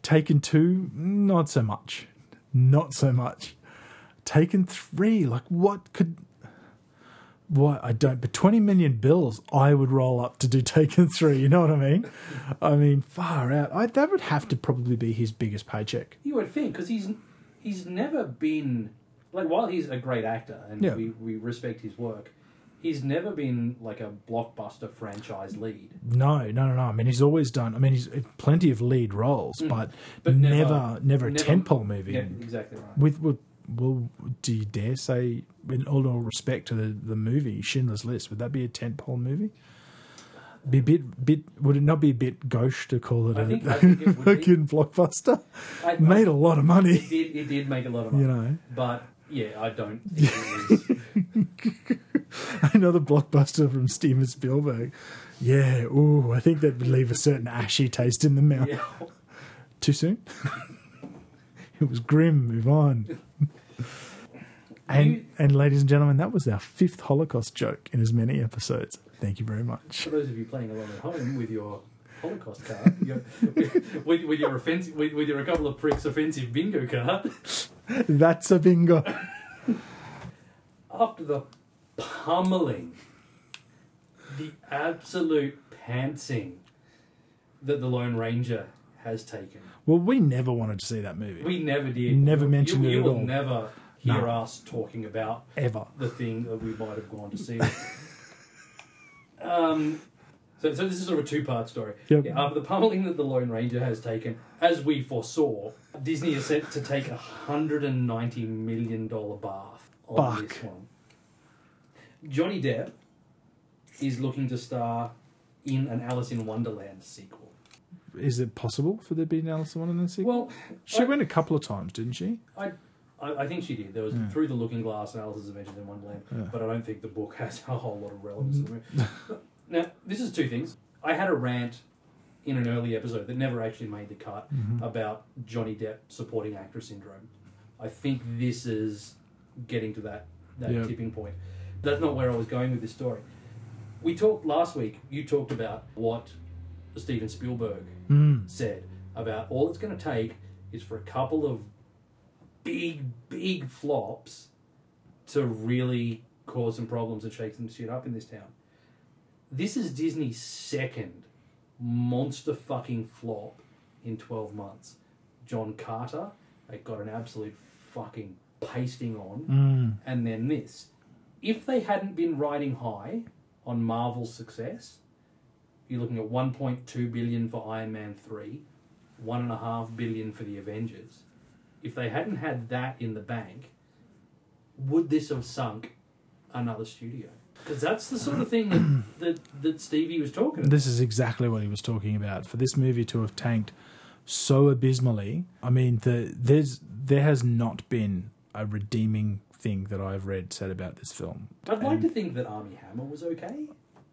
Speaker 1: Taken two, not so much, not so much. Taken three, like what could. What I don't, but twenty million bills, I would roll up to do Taken three. You know what I mean? I mean, far out. I, that would have to probably be his biggest paycheck.
Speaker 2: You would think because he's he's never been like while he's a great actor and
Speaker 1: Yeah.
Speaker 2: we, we respect his work, he's never been like a blockbuster franchise lead.
Speaker 1: No, no, no, no. I mean, he's always done. I mean, he's plenty of lead roles, but,
Speaker 2: Mm. But
Speaker 1: never,
Speaker 2: never-
Speaker 1: never, a
Speaker 2: never-
Speaker 1: tentpole movie.
Speaker 2: Yeah, exactly right.
Speaker 1: With, with, well, do you dare say, in all respect to the, the movie Schindler's List, would that be a tentpole movie? Be a bit, bit. Would it not be a bit gauche to call it
Speaker 2: I
Speaker 1: a
Speaker 2: think- I think it
Speaker 1: fucking blockbuster?
Speaker 2: I,
Speaker 1: Made a lot of
Speaker 2: it
Speaker 1: money,
Speaker 2: did it did make a lot of money,
Speaker 1: you know.
Speaker 2: but yeah, I don't. think it was,
Speaker 1: Another blockbuster from Steven Spielberg. Yeah, ooh, I think that would leave a certain ashy taste in the mouth.
Speaker 2: yeah.
Speaker 1: Too soon? it was grim. Move on. And
Speaker 2: You-
Speaker 1: and ladies and gentlemen, that was our fifth Holocaust joke in as many episodes. Thank you very much.
Speaker 2: For those of you playing along at home with your Holocaust card, your, with, with your offensive, with, with your a couple of pricks offensive bingo card.
Speaker 1: That's a bingo.
Speaker 2: after the pummeling, the absolute pantsing that the Lone Ranger has taken.
Speaker 1: Well, we never wanted to see that movie
Speaker 2: We never did.
Speaker 1: Never
Speaker 2: You-
Speaker 1: mentioned
Speaker 2: you,
Speaker 1: it
Speaker 2: you
Speaker 1: at
Speaker 2: will never hear
Speaker 1: No.
Speaker 2: us talking about
Speaker 1: ever.
Speaker 2: the thing that we might have gone to see. um, So, so this is sort of a two-part story.
Speaker 1: Yep.
Speaker 2: Yeah, after the pummeling that the Lone Ranger has taken, as we foresaw, Disney is set to take a hundred and ninety million dollar bath on this one. Johnny Depp is looking to star in an Alice in Wonderland sequel.
Speaker 1: Is it possible for there to be an Alice in Wonderland sequel?
Speaker 2: Well,
Speaker 1: she
Speaker 2: I-
Speaker 1: went a couple of times, didn't she?
Speaker 2: I, I, I think she did. There was
Speaker 1: Yeah.
Speaker 2: Through the Looking Glass and Alice's Adventures in Wonderland,
Speaker 1: Yeah.
Speaker 2: but I don't think the book has a whole lot of relevance to the movie. Now, this is two things. I had a rant in an early episode that never actually made the cut
Speaker 1: Mm-hmm.
Speaker 2: about Johnny Depp supporting actor syndrome. I think this is getting to that that
Speaker 1: Yeah.
Speaker 2: tipping point. That's not where I was going with this story. We talked last week. You talked about what Steven Spielberg
Speaker 1: Mm.
Speaker 2: said about all it's going to take is for a couple of big, big flops to really cause some problems and shake some shit up in this town. This is Disney's second monster fucking flop in 12 months. John Carter, they got an absolute fucking pasting on
Speaker 1: Mm.
Speaker 2: and then this. If they hadn't been riding high on Marvel's success, you're looking at 1.2 billion for Iron Man 3, one and a half billion for the Avengers. If they hadn't had that in the bank, would this have sunk another studio? Because that's the sort of thing that, that, that Stevie was talking about.
Speaker 1: This is exactly what he was talking about. For this movie to have tanked so abysmally, I mean, the, there's there has not been a redeeming thing that I've read said about this film.
Speaker 2: I'd like to think that Armie Hammer was okay,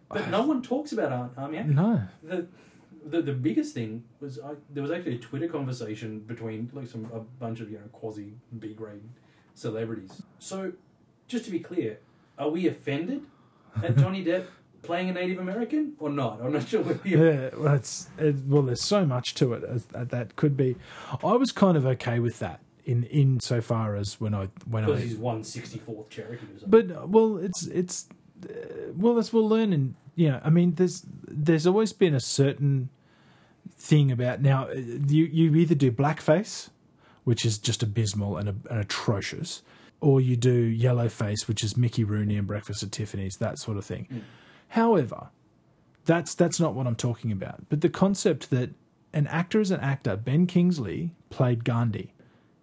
Speaker 2: but no one talks about Ar- Armie Hammer.
Speaker 1: No,
Speaker 2: the the, the biggest thing was I, there was actually a Twitter conversation between like some a bunch of you know quasi B grade celebrities. So, just to be clear, are we offended at Johnny Depp playing a Native American or not? I'm not sure
Speaker 1: yeah, well, it's it, well, there's so much to it as, that that could be. I was kind of okay with that in in so far as when I when
Speaker 2: because
Speaker 1: I
Speaker 2: he's one sixty fourth Cherokee or something.
Speaker 1: But uh, well, it's it's uh, well, as we'll learn, and you know, I mean, there's there's always been a certain thing about now. uh, You you either do blackface, which is just abysmal and, and atrocious, or you do yellowface, which is Mickey Rooney and Breakfast at Tiffany's, that sort of thing. Mm. However, that's that's not what I'm talking about. But the concept that an actor is an actor. Ben Kingsley played Gandhi.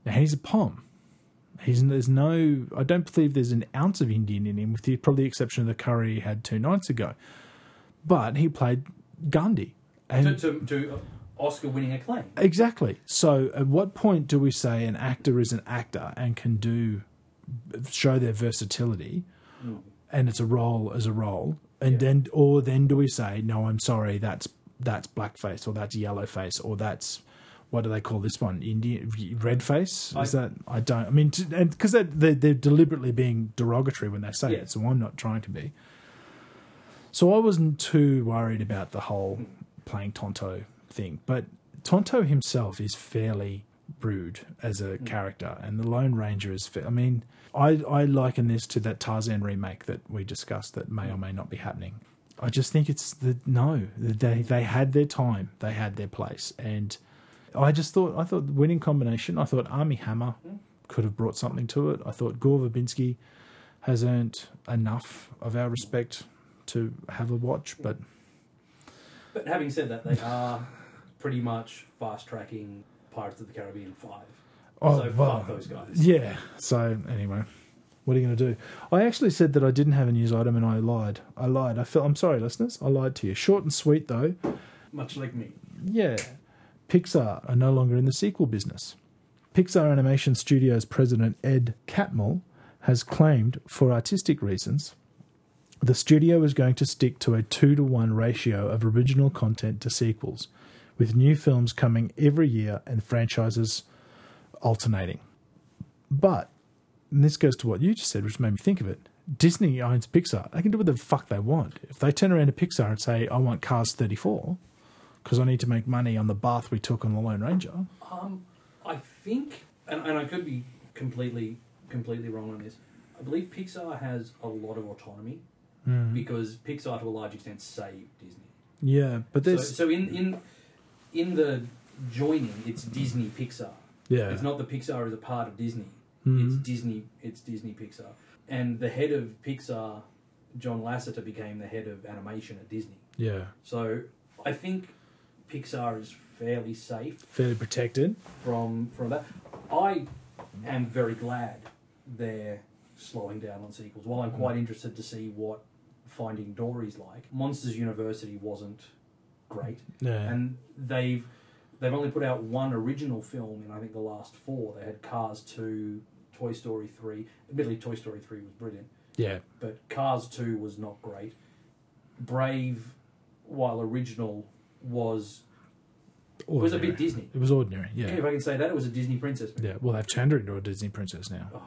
Speaker 1: Now he's a pom. He's there's no. I don't believe there's an ounce of Indian in him, with the probably the exception of the curry he had two nights ago. But he played Gandhi, and
Speaker 2: to, to, to Oscar winning acclaim.
Speaker 1: Exactly. So, at what point do we say an actor is an actor and can do show their versatility, mm. and it's a role as a role, and
Speaker 2: Yeah.
Speaker 1: then or then do we say no? I'm sorry, that's that's blackface or that's yellowface or that's what do they call this one? Indian red face? Is
Speaker 2: I-
Speaker 1: that I don't. I mean, t- and because they're, they're they're deliberately being derogatory when they say
Speaker 2: Yeah.
Speaker 1: it, so I'm not trying to be. So I wasn't too worried about the whole mm. playing Tonto thing, but Tonto himself is fairly as a mm. character, and the Lone Ranger is. I mean, I I liken this to that Tarzan remake that we discussed that may or mm. may not be happening. I just think it's the no. They they had their time, they had their place, and I just thought I thought winning combination. I thought Armie Hammer mm. could have brought something to it. I thought Gore Verbinski has earned enough of our respect to have a watch, but
Speaker 2: But having said that, they are pretty much fast tracking Pirates of the Caribbean five.
Speaker 1: oh
Speaker 2: so
Speaker 1: well,
Speaker 2: fuck those guys.
Speaker 1: yeah. So anyway, what are you going to do? I actually said that I didn't have a news item, and I lied. I lied. I felt. I'm sorry, listeners. I lied to you. Short and sweet, though.
Speaker 2: Much like me.
Speaker 1: Yeah. Pixar are no longer in the sequel business. Pixar Animation Studios president Ed Catmull has claimed, for artistic reasons, the studio is going to stick to a two to one ratio of original content to sequels, with new films coming every year and franchises alternating. But, and this goes to what you just said, which made me think of it. Disney owns Pixar. They can do what the fuck they want. If they turn around to Pixar and say, I want Cars 34, because I need to make money on the bath we took on the Lone Ranger.
Speaker 2: Um, I think, and, and I could be completely completely wrong on this. I believe Pixar has a lot of autonomy because Pixar, to a large extent, saved Disney.
Speaker 1: Yeah, but
Speaker 2: So,
Speaker 1: there's
Speaker 2: so in in in the joining, it's Disney Pixar.
Speaker 1: yeah,
Speaker 2: It's not the Pixar is a part of Disney.
Speaker 1: Mhm.
Speaker 2: It's Disney. It's Disney Pixar, and the head of Pixar John Lasseter became the head of animation at Disney.
Speaker 1: Yeah,
Speaker 2: So I think Pixar is fairly safe
Speaker 1: fairly protected.
Speaker 2: from from that. I am very glad they're slowing down on sequels. While I'm quite interested to see what Finding Dory's like, Monsters University wasn't great,
Speaker 1: Yeah,
Speaker 2: and they've they've only put out one original film in I think the last four. They had Cars two, Toy Story three. Admittedly, Toy Story three was brilliant,
Speaker 1: yeah,
Speaker 2: but Cars two was not great. Brave, while original, was was a bit Disney.
Speaker 1: It was ordinary.
Speaker 2: Yeah.
Speaker 1: Yeah,
Speaker 2: if I can say that, it was a Disney princess movie.
Speaker 1: yeah. Well, they've turned her into a Disney princess now.
Speaker 2: Oh,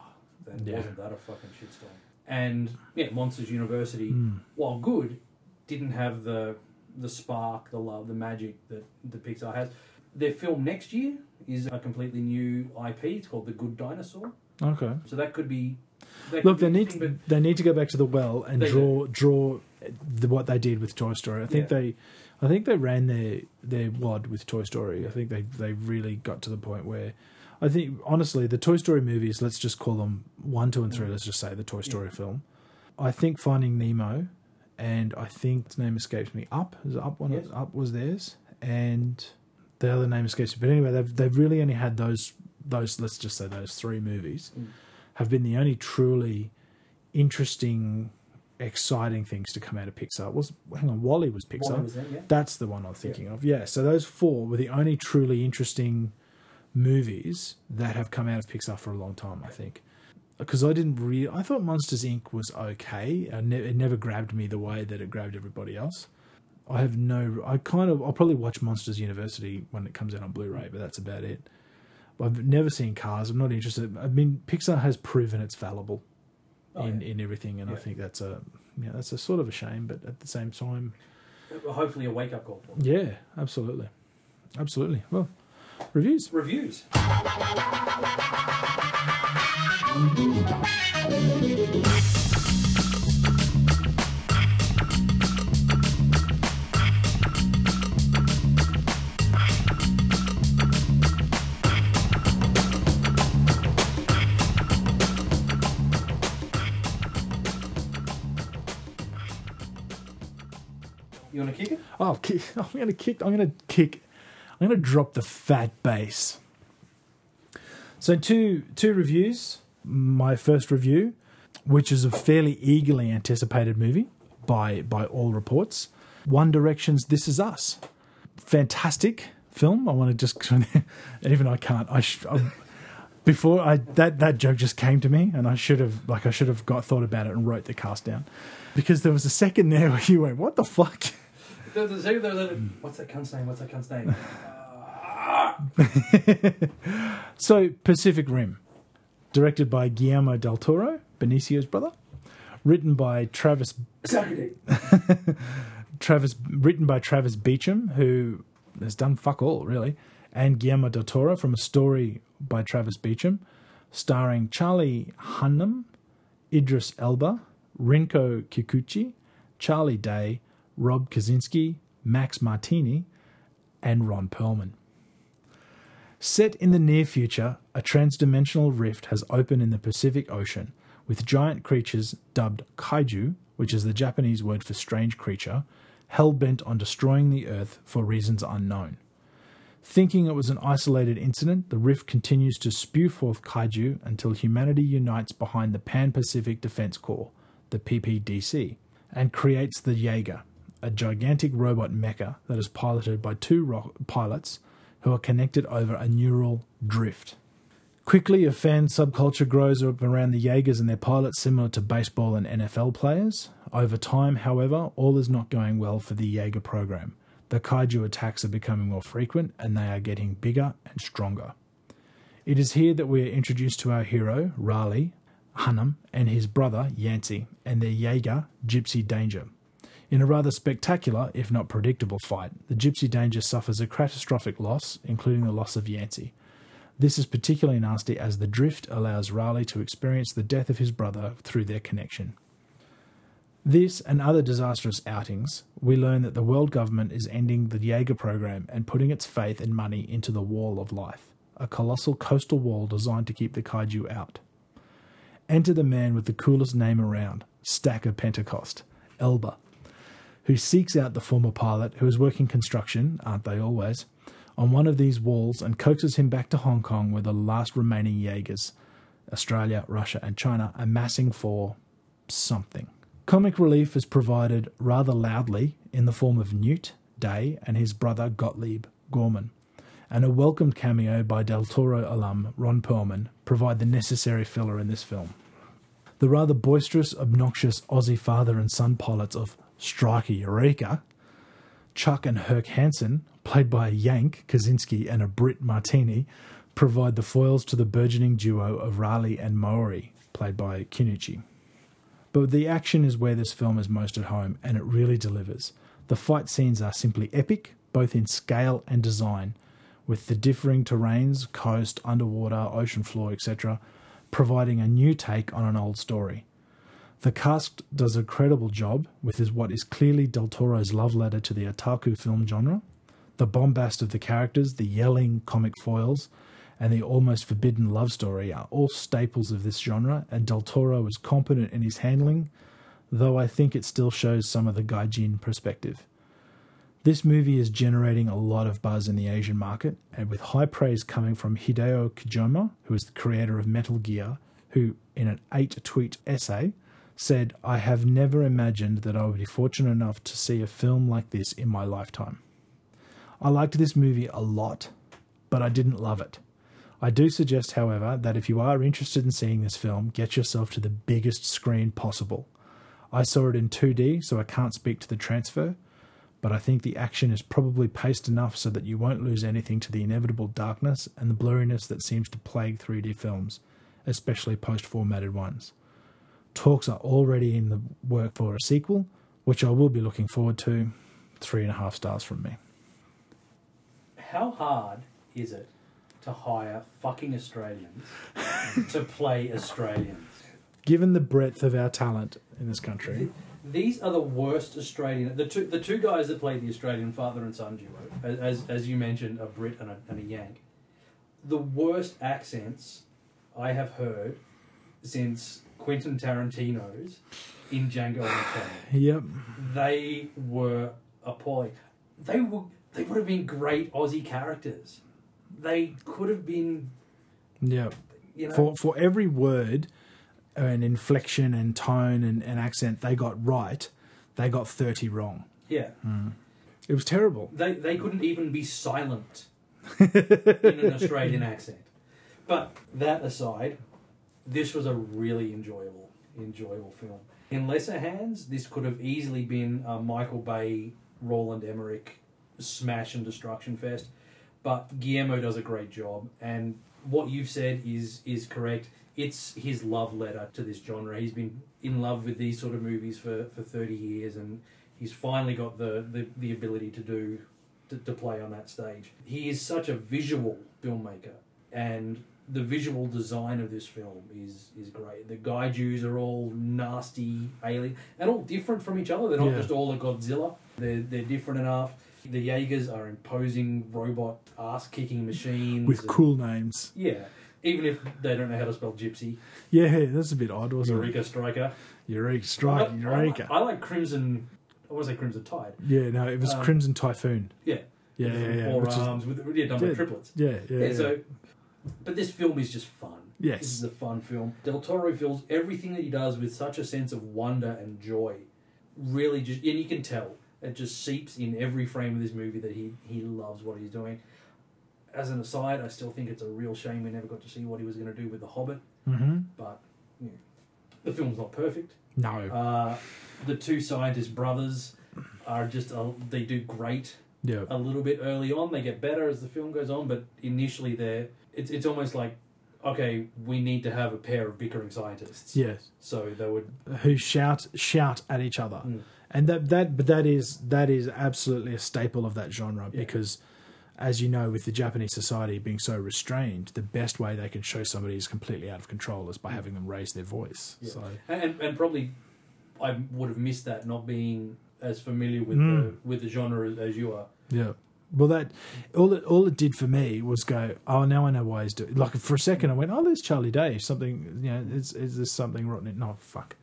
Speaker 2: then
Speaker 1: Yeah.
Speaker 2: wasn't that a fucking shitstorm? And yeah, Monsters University,
Speaker 1: Mm.
Speaker 2: while good, didn't have the the spark, the love, the magic that the Pixar has. Their film next year is a completely new IP. It's called The Good Dinosaur.
Speaker 1: Okay.
Speaker 2: So that could be. That
Speaker 1: Look,
Speaker 2: could
Speaker 1: they
Speaker 2: be
Speaker 1: need to, they need to go back to the well and draw draw the, what they did with Toy Story. I think
Speaker 2: Yeah.
Speaker 1: they, I think they ran their their wad with Toy Story. I think they they really got to the point where, I think honestly the Toy Story movies. Let's just call them one, two, and three.
Speaker 2: Mm.
Speaker 1: Let's just say the Toy
Speaker 2: Yeah.
Speaker 1: Story film. I think Finding Nemo, and I think its name escapes me. Up is it up one. of-
Speaker 2: Yes.
Speaker 1: Up was theirs, and the other name escapes me. But anyway, they've they've really only had those those. Let's just say those three movies
Speaker 2: Mm.
Speaker 1: have been the only truly interesting, exciting things to come out of Pixar. Was hang on, WALL-E was Pixar.
Speaker 2: WALL-E was there, yeah.
Speaker 1: That's the one I'm thinking of. Yeah. So those four were the only truly interesting movies that have come out of Pixar for a long time. I think because I didn't really. I thought Monsters Inc. was okay. Ne- it never grabbed me the way that it grabbed everybody else. I have no. I kind of. I'll probably watch Monsters University when it comes out on Blu-ray, but that's about it. I've never seen Cars. I'm not interested. I mean, Pixar has proven it's fallible
Speaker 2: Oh,
Speaker 1: in,
Speaker 2: yeah.
Speaker 1: in everything, and I think that's a yeah, that's a sort of a shame. But at the same time,
Speaker 2: Hopefully, a wake up call for them.
Speaker 1: yeah, absolutely, absolutely. Well, reviews.
Speaker 2: Reviews. You want to kick it?
Speaker 1: Oh, I'm gonna kick. I'm gonna kick. I'm gonna drop the fat bass. So two two reviews. My first review, which is a fairly eagerly anticipated movie by by all reports. One Direction's "This Is Us." Fantastic film. I want to just even I can't. I, sh- I before I that that joke just came to me, and I should have like I should have got thought about it and wrote the cast down because there was a second there where you went, "What the fuck."
Speaker 2: The- the second they're like, What's that cunt's name? What's that cunt's name?
Speaker 1: So, Pacific Rim, directed by Guillermo del Toro, Benicio's brother, written by Travis. Travis written by Travis Beacham, who has done fuck all really, and Guillermo del Toro from a story by Travis Beacham, starring Charlie Hunnam, Idris Elba, Rinko Kikuchi, Charlie Day, Rob Kazinsky, Max Martini, and Ron Perlman. Set in the near future, a transdimensional rift has opened in the Pacific Ocean, with giant creatures dubbed kaiju, which is the Japanese word for strange creature, hell bent on destroying the Earth for reasons unknown. Thinking it was an isolated incident, the rift continues to spew forth kaiju until humanity unites behind the Pan Pacific Defense Corps, the PPDC, and creates the Jaeger, a gigantic robot mecha that is piloted by two ro- pilots who are connected over a neural drift. Quickly, a fan subculture grows up around the Jaegers and their pilots, similar to baseball and NFL players. Over time, however, all is not going well for the Jaeger program. The kaiju attacks are becoming more frequent and they are getting bigger and stronger. It is here that we are introduced to our hero, Raleigh, Hunnam, and his brother, Yancey, and their Jaeger, Gypsy Danger. In a rather spectacular, if not predictable, fight, the Gypsy Danger suffers a catastrophic loss, including the loss of Yancey. This is particularly nasty as the drift allows Raleigh to experience the death of his brother through their connection. This and other disastrous outings, we learn that the world government is ending the Jaeger program and putting its faith and money into the Wall of Life, a colossal coastal wall designed to keep the kaiju out. Enter the man with the coolest name around, Stacker Pentecost, Elba, who seeks out the former pilot who is working construction, aren't they always, on one of these walls and coaxes him back to Hong Kong where the last remaining Jaegers, Australia, Russia, and China, are massing for something. Comic relief is provided rather loudly in the form of Newt, Day, and his brother Gottlieb, Gorman. And a welcomed cameo by Del Toro alum Ron Perlman provide the necessary filler in this film. The rather boisterous, obnoxious Aussie father and son pilots of Striker Eureka, Chuck and Herc Hansen, played by a Yank, Kazinsky, and a Brit Martini, provide the foils to the burgeoning duo of Raleigh and Maori, played by Kikuchi. But the action is where this film is most at home, and it really delivers. The fight scenes are simply epic, both in scale and design, with the differing terrains, coast, underwater, ocean floor, etc., providing a new take on an old story. The cast does a credible job with his, what is clearly Del Toro's love letter to the otaku film genre. The bombast of the characters, the yelling comic foils, and the almost forbidden love story are all staples of this genre, and Del Toro is competent in his handling, though I think it still shows some of the gaijin perspective. This movie is generating a lot of buzz in the Asian market, and with high praise coming from Hideo Kojima, who is the creator of Metal Gear, who, in an eight tweet essay, said, I have never imagined that I would be fortunate enough to see a film like this in my lifetime. I liked this movie a lot, but I didn't love it. I do suggest, however, that if you are interested in seeing this film, get yourself to the biggest screen possible. I saw it in 2D, so I can't speak to the transfer, but I think the action is probably paced enough so that you won't lose anything to the inevitable darkness and the blurriness that seems to plague 3D films, especially post formatted ones. Talks are already in the work for a sequel, which I will be looking forward to. Three and a half stars from me.
Speaker 2: How hard is it to hire fucking Australians to play Australians?
Speaker 1: Given the breadth of our talent in this country,
Speaker 2: These are the worst Australian. The two the two guys that played the Australian father and son duo, as as you mentioned, a Brit and a, and a Yank. The worst accents I have heard since Quentin Tarantino's in Django Unchained.
Speaker 1: yep,
Speaker 2: They were appalling. They were they would have been great Aussie characters. They could have been,
Speaker 1: Yeah.
Speaker 2: you know,
Speaker 1: For for every word and inflection and tone and, and accent they got right, they got thirty wrong.
Speaker 2: yeah. Mm.
Speaker 1: It was terrible.
Speaker 2: They they couldn't even be silent in an Australian accent. But that aside, this was a really enjoyable enjoyable film. In lesser hands, this could have easily been a Michael Bay, Roland Emmerich smash and destruction fest. But Guillermo does a great job, and what you've said is is correct. It's his love letter to this genre. He's been in love with these sort of movies for, for thirty years, and he's finally got the, the, the ability to do to, to play on that stage. He is such a visual filmmaker, and the visual design of this film is is great. The Kaijus are all nasty alien and all different from each other. They're not
Speaker 1: Yeah.
Speaker 2: just all a Godzilla. They're they're different enough. The Jaegers are imposing robot ass kicking machines
Speaker 1: With
Speaker 2: and-
Speaker 1: cool names.
Speaker 2: Yeah, even if they don't know how to spell gypsy.
Speaker 1: Yeah, that's a bit odd, wasn't
Speaker 2: Eureka Striker.
Speaker 1: it? Eureka Strike,
Speaker 2: I,
Speaker 1: Eureka.
Speaker 2: I, I like Crimson. I want to say Crimson Tide.
Speaker 1: yeah, no, it was
Speaker 2: Um,
Speaker 1: Crimson Typhoon.
Speaker 2: Yeah.
Speaker 1: Yeah, yeah, yeah.
Speaker 2: Four
Speaker 1: which is-
Speaker 2: arms with yeah, done
Speaker 1: Yeah.
Speaker 2: triplets.
Speaker 1: yeah, yeah,
Speaker 2: Yeah,
Speaker 1: yeah.
Speaker 2: So, but this film is just fun.
Speaker 1: Yes.
Speaker 2: This is a fun film. Del Toro fills everything that he does with such a sense of wonder and joy. Really, just and you can tell it just seeps in every frame of this movie that he he loves what he's doing. As an aside, I still think it's a real shame we never got to see what he was going to do with The Hobbit.
Speaker 1: hmm
Speaker 2: But yeah, the film's not perfect.
Speaker 1: No.
Speaker 2: Uh, the two scientist brothers are just uh, they do great
Speaker 1: yeah.
Speaker 2: a little bit early on. They get better as the film goes on, but initially they're it's it's almost like okay, we need to have a pair of bickering scientists.
Speaker 1: Yes.
Speaker 2: So they would
Speaker 1: Who shout shout at each other.
Speaker 2: Mm.
Speaker 1: And that that but that is that is absolutely a staple of that genre
Speaker 2: Yeah.
Speaker 1: because as you know, with the Japanese society being so restrained, the best way they can show somebody is completely out of control is by having them raise their voice.
Speaker 2: Yeah.
Speaker 1: So
Speaker 2: and, and probably I would have missed that not being as familiar with
Speaker 1: Mm.
Speaker 2: the with the genre as you are.
Speaker 1: Yeah. Well, that all it all it did for me was go. Oh, now I know why he's doing. Like for a second, I went, "Oh, there's Charlie Day." Something, you know, is is there something rotten? In, no, fuck.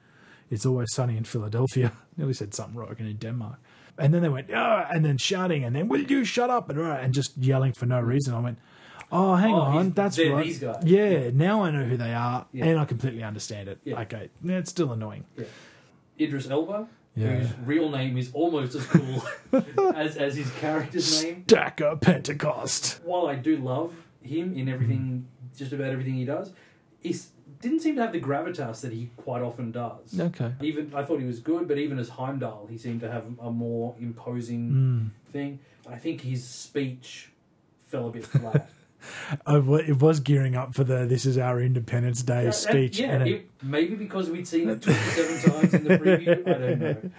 Speaker 1: It's Always Sunny in Philadelphia. Nearly said something wrong in Denmark. And then they went, oh, and then shouting, and then, will you shut up? And, and just yelling for no reason. I went, oh, hang
Speaker 2: Oh,
Speaker 1: on, that's right.
Speaker 2: these guys.
Speaker 1: Yeah, now I know who they are,
Speaker 2: Yeah.
Speaker 1: and I completely understand it.
Speaker 2: Yeah.
Speaker 1: Okay, yeah, it's still annoying.
Speaker 2: Yeah. Idris Elba,
Speaker 1: Yeah.
Speaker 2: whose real name is almost as cool as, as his character's name.
Speaker 1: Stacker Pentecost.
Speaker 2: While I do love him in everything, just about everything he does, he didn't seem to have the gravitas that he quite often does.
Speaker 1: Okay.
Speaker 2: Even I thought he was good, but even as Heimdall, he seemed to have a more imposing
Speaker 1: Mm.
Speaker 2: thing. I think his speech fell a bit flat.
Speaker 1: I it was gearing up for the "This is our Independence Day"
Speaker 2: Yeah,
Speaker 1: speech,
Speaker 2: Yeah,
Speaker 1: and it,
Speaker 2: it, maybe because we'd seen it 27 times in the preview. I don't know.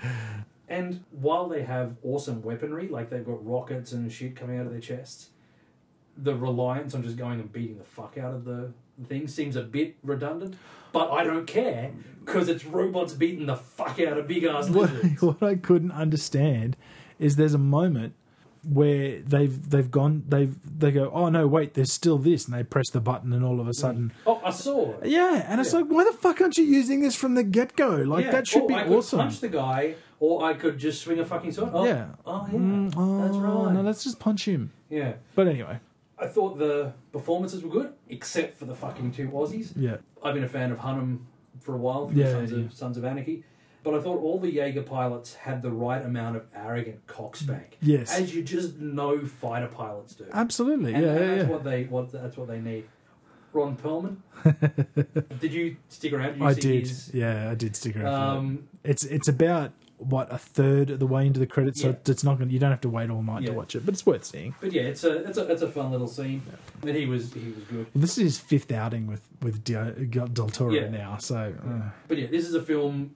Speaker 2: And while they have awesome weaponry, like they've got rockets and shit coming out of their chests, the reliance on just going and beating the fuck out of the thing seems a bit redundant. But I don't care because it's robots beating the fuck out of big ass
Speaker 1: what,
Speaker 2: lizards.
Speaker 1: what I couldn't understand is there's a moment where they've they've gone they've they go oh no wait there's still this and they press the button and all of a sudden
Speaker 2: Oh, a sword.
Speaker 1: yeah and it's like why the fuck aren't you using this from the get go like
Speaker 2: Yeah,
Speaker 1: that should
Speaker 2: or
Speaker 1: be
Speaker 2: I could
Speaker 1: awesome
Speaker 2: punch the guy, or I could just swing a fucking sword. Oh,
Speaker 1: yeah
Speaker 2: Oh, yeah.
Speaker 1: Mm, oh,
Speaker 2: That's right.
Speaker 1: no let's just punch him
Speaker 2: Yeah.
Speaker 1: but anyway
Speaker 2: I thought the performances were good, except for the fucking two Aussies.
Speaker 1: yeah
Speaker 2: I've been a fan of Hunnam for a while from
Speaker 1: Yeah,
Speaker 2: Sons,
Speaker 1: yeah.
Speaker 2: of, Sons of Anarchy, but I thought all the Jaeger pilots had the right amount of arrogant cockspank,
Speaker 1: yes
Speaker 2: as you just know fighter pilots do.
Speaker 1: absolutely
Speaker 2: and,
Speaker 1: yeah
Speaker 2: and
Speaker 1: yeah,
Speaker 2: that's
Speaker 1: yeah.
Speaker 2: what they what that's what they need. Ron Perlman, did you stick around? Did you
Speaker 1: I did
Speaker 2: his-
Speaker 1: yeah I did stick around
Speaker 2: um,
Speaker 1: it's it's about what a third of the way into the credits so it's not going you don't have to wait all night
Speaker 2: Yeah.
Speaker 1: to watch it but it's worth seeing
Speaker 2: but yeah, it's a it's a it's a fun little scene. And he was he was good.
Speaker 1: Well, this is his fifth outing with with Del Toro
Speaker 2: Yeah.
Speaker 1: now, so uh,
Speaker 2: But yeah, this is a film.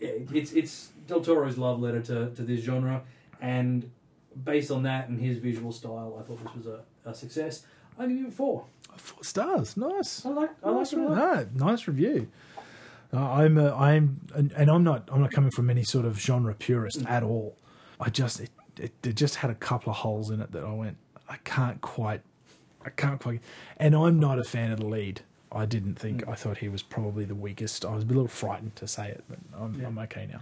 Speaker 2: It's it's Del Toro's love letter to, to this genre, and based on that and his visual style, I thought this was a, a success. I give it four.
Speaker 1: four stars. Nice,
Speaker 2: I like I like
Speaker 1: nice,
Speaker 2: it a lot.
Speaker 1: no, nice review. Uh, I'm uh, I'm and, and I'm not I'm not coming from any sort of genre purist at all. I just it, it, it just had a couple of holes in it that I went I can't quite I can't quite and I'm not a fan of the lead. I didn't think
Speaker 2: Mm.
Speaker 1: I thought he was probably the weakest. I was a little frightened to say it, but I'm,
Speaker 2: Yeah.
Speaker 1: I'm okay now.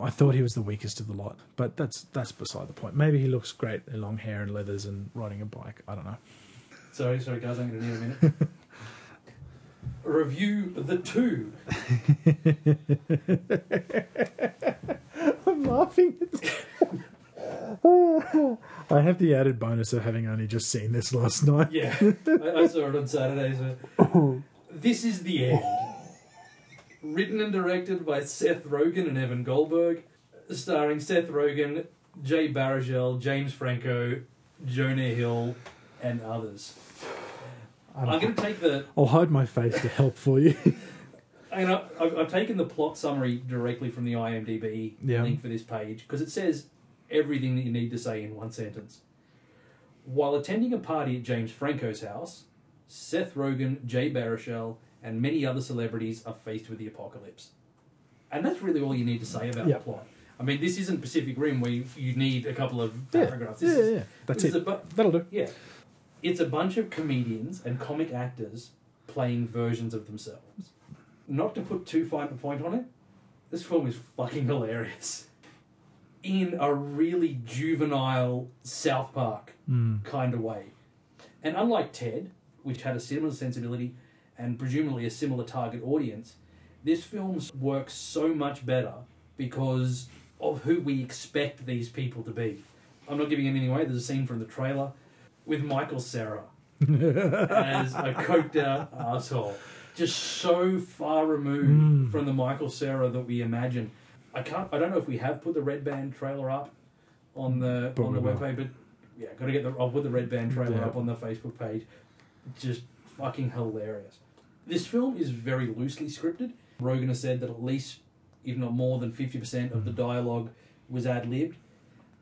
Speaker 1: I thought he was the weakest of the lot, but that's that's beside the point. Maybe he looks great in long hair and leathers and riding a bike. I don't know.
Speaker 2: Sorry, sorry guys, I'm going to need a minute. Review the two.
Speaker 1: I'm laughing. I have the added bonus of having only just seen this last night.
Speaker 2: Yeah, I, I saw it on Saturday. So this is the end. Written and directed by Seth Rogen and Evan Goldberg, starring Seth Rogen, Jay Baruchel, James Franco, Jonah Hill, and others.
Speaker 1: I don't-
Speaker 2: I'm going to take the.
Speaker 1: I'll hide my face to help for you.
Speaker 2: I I've, I've taken the plot summary directly from the IMDb
Speaker 1: Yeah.
Speaker 2: link for this page because it says everything that you need to say in one sentence. While attending a party at James Franco's house, Seth Rogen, Jay Baruchel, and many other celebrities are faced with the apocalypse. And that's really all you need to say about
Speaker 1: Yeah.
Speaker 2: the plot. I mean, this isn't Pacific Rim where you, you need a couple of
Speaker 1: Yeah,
Speaker 2: paragraphs.
Speaker 1: yeah,
Speaker 2: This is,
Speaker 1: yeah. That's
Speaker 2: this
Speaker 1: it.
Speaker 2: bu-
Speaker 1: That'll do.
Speaker 2: yeah. It's a bunch of comedians and comic actors playing versions of themselves. Not to put too fine a point on it, this film is fucking hilarious. In a really juvenile South Park
Speaker 1: Mm.
Speaker 2: kind of way. And unlike Ted, which had a similar sensibility and presumably a similar target audience, this film works so much better because of who we expect these people to be. I'm not giving anything away. There's a scene from the trailer with Michael Cera as a coked out asshole. Just so far removed
Speaker 1: Mm.
Speaker 2: from the Michael Cera that we imagine. I can't. I don't know if we have put the Red Band trailer up on the on
Speaker 1: Probably
Speaker 2: the
Speaker 1: not.
Speaker 2: webpage, but yeah, got to get the. I'll put the Red Band trailer
Speaker 1: Yeah.
Speaker 2: up on the Facebook page. Just fucking hilarious. This film is very loosely scripted. Rogen has said that at least, if not more than fifty percent of the mm-hmm. dialogue was ad libbed,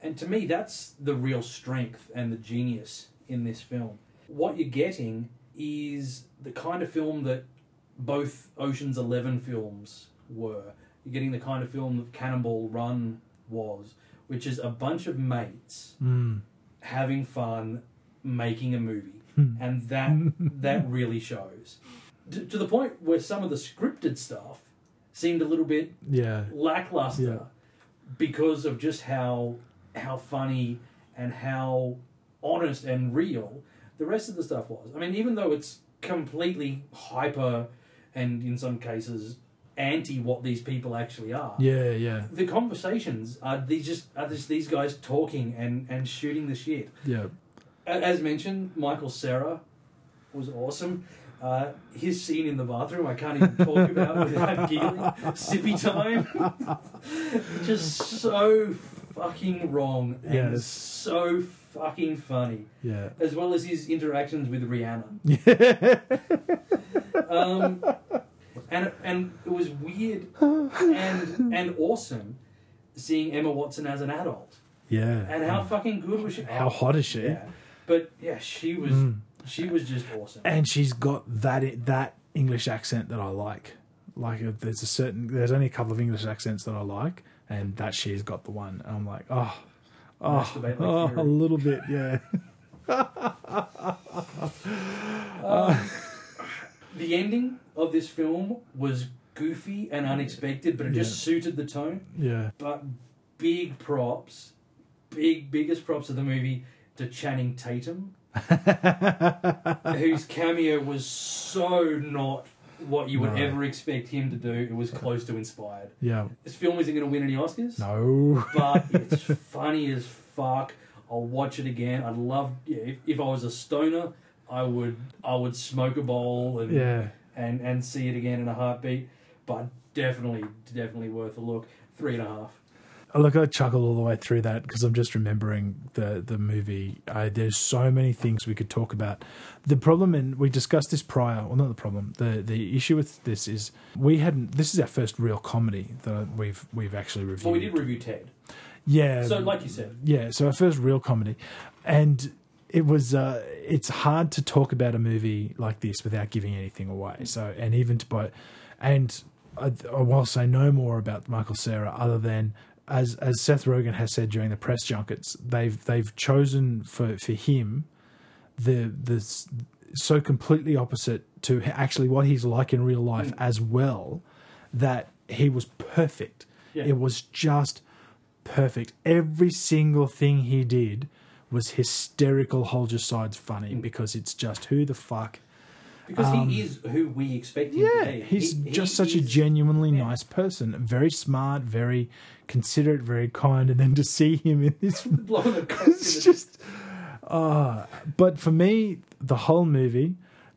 Speaker 2: and to me, that's the real strength and the genius in this film. What you're getting is the kind of film that both Ocean's Eleven films were. You're getting the kind of film that Cannonball Run was, which is a bunch of mates
Speaker 1: Mm.
Speaker 2: having fun making a movie,
Speaker 1: Hmm.
Speaker 2: and that that really shows to, to the point where some of the scripted stuff seemed a little bit
Speaker 1: Yeah.
Speaker 2: lackluster
Speaker 1: Yeah.
Speaker 2: because of just how how funny and how honest and real the rest of the stuff was. I mean, even though it's completely hyper and in some cases anti what these people actually are.
Speaker 1: Yeah, yeah,
Speaker 2: The conversations are these just are just these guys talking and, and shooting the shit.
Speaker 1: yeah.
Speaker 2: As mentioned, Michael Cera was awesome. Uh, his scene in the bathroom, I can't even talk about without giggling. Sippy time. Just so fucking wrong and
Speaker 1: Yes.
Speaker 2: so fucking funny.
Speaker 1: Yeah.
Speaker 2: As well as his interactions with Rihanna.
Speaker 1: Yeah.
Speaker 2: Um, and, and it was weird and, and awesome seeing Emma Watson as an adult.
Speaker 1: Yeah.
Speaker 2: And how fucking good was she?
Speaker 1: How hot is she?
Speaker 2: Yeah. But yeah, she was
Speaker 1: Mm.
Speaker 2: she was just awesome.
Speaker 1: And she's got that that English accent that I like. Like uh, there's a certain there's only a couple of English accents that I like, and that she's got the one. And I'm like, oh, oh,
Speaker 2: like
Speaker 1: oh a little bit, yeah.
Speaker 2: The ending of this film was goofy and unexpected, but it just suited the tone.
Speaker 1: Yeah.
Speaker 2: But big props, big biggest props of the movie to Channing Tatum, whose cameo was so not what you would
Speaker 1: No.
Speaker 2: ever expect him to do. It was close to inspired.
Speaker 1: Yeah.
Speaker 2: This film isn't going to win any Oscars.
Speaker 1: No.
Speaker 2: but it's funny as fuck. I'll watch it again. I'd love yeah, if, if I was a stoner, I would I would smoke a bowl and
Speaker 1: Yeah.
Speaker 2: and and see it again in a heartbeat. But definitely definitely worth a look. Three and a half.
Speaker 1: Look, I chuckle all the way through that because I'm just remembering the the movie. I, there's so many things we could talk about. The problem, and we discussed this prior. Well, not the problem. The the issue with this is we hadn't. This is our first real comedy that we've we've actually reviewed.
Speaker 2: Well, we did review Ted.
Speaker 1: yeah.
Speaker 2: So like you said,
Speaker 1: yeah. So our first real comedy, and it was. Uh, it's hard to talk about a movie like this without giving anything away. So and even to buy, and I, I will say no more about Michael Cera other than. As, as Seth Rogen has said during the press junkets, they've they've chosen for, for him the the so completely opposite to actually what he's like in real life as well that he was perfect.
Speaker 2: Yeah.
Speaker 1: It was just perfect. Every single thing he did was hysterical, hold your sides funny because it's just who the fuck.
Speaker 2: because he is who we expect him to
Speaker 1: Um, Yeah,
Speaker 2: be.
Speaker 1: he's
Speaker 2: He- he
Speaker 1: just such a genuinely
Speaker 2: yeah.
Speaker 1: nice person, very smart, very considerate, very kind, and then to see him in this
Speaker 2: blowing the coke in
Speaker 1: it's just uh but for me the whole movie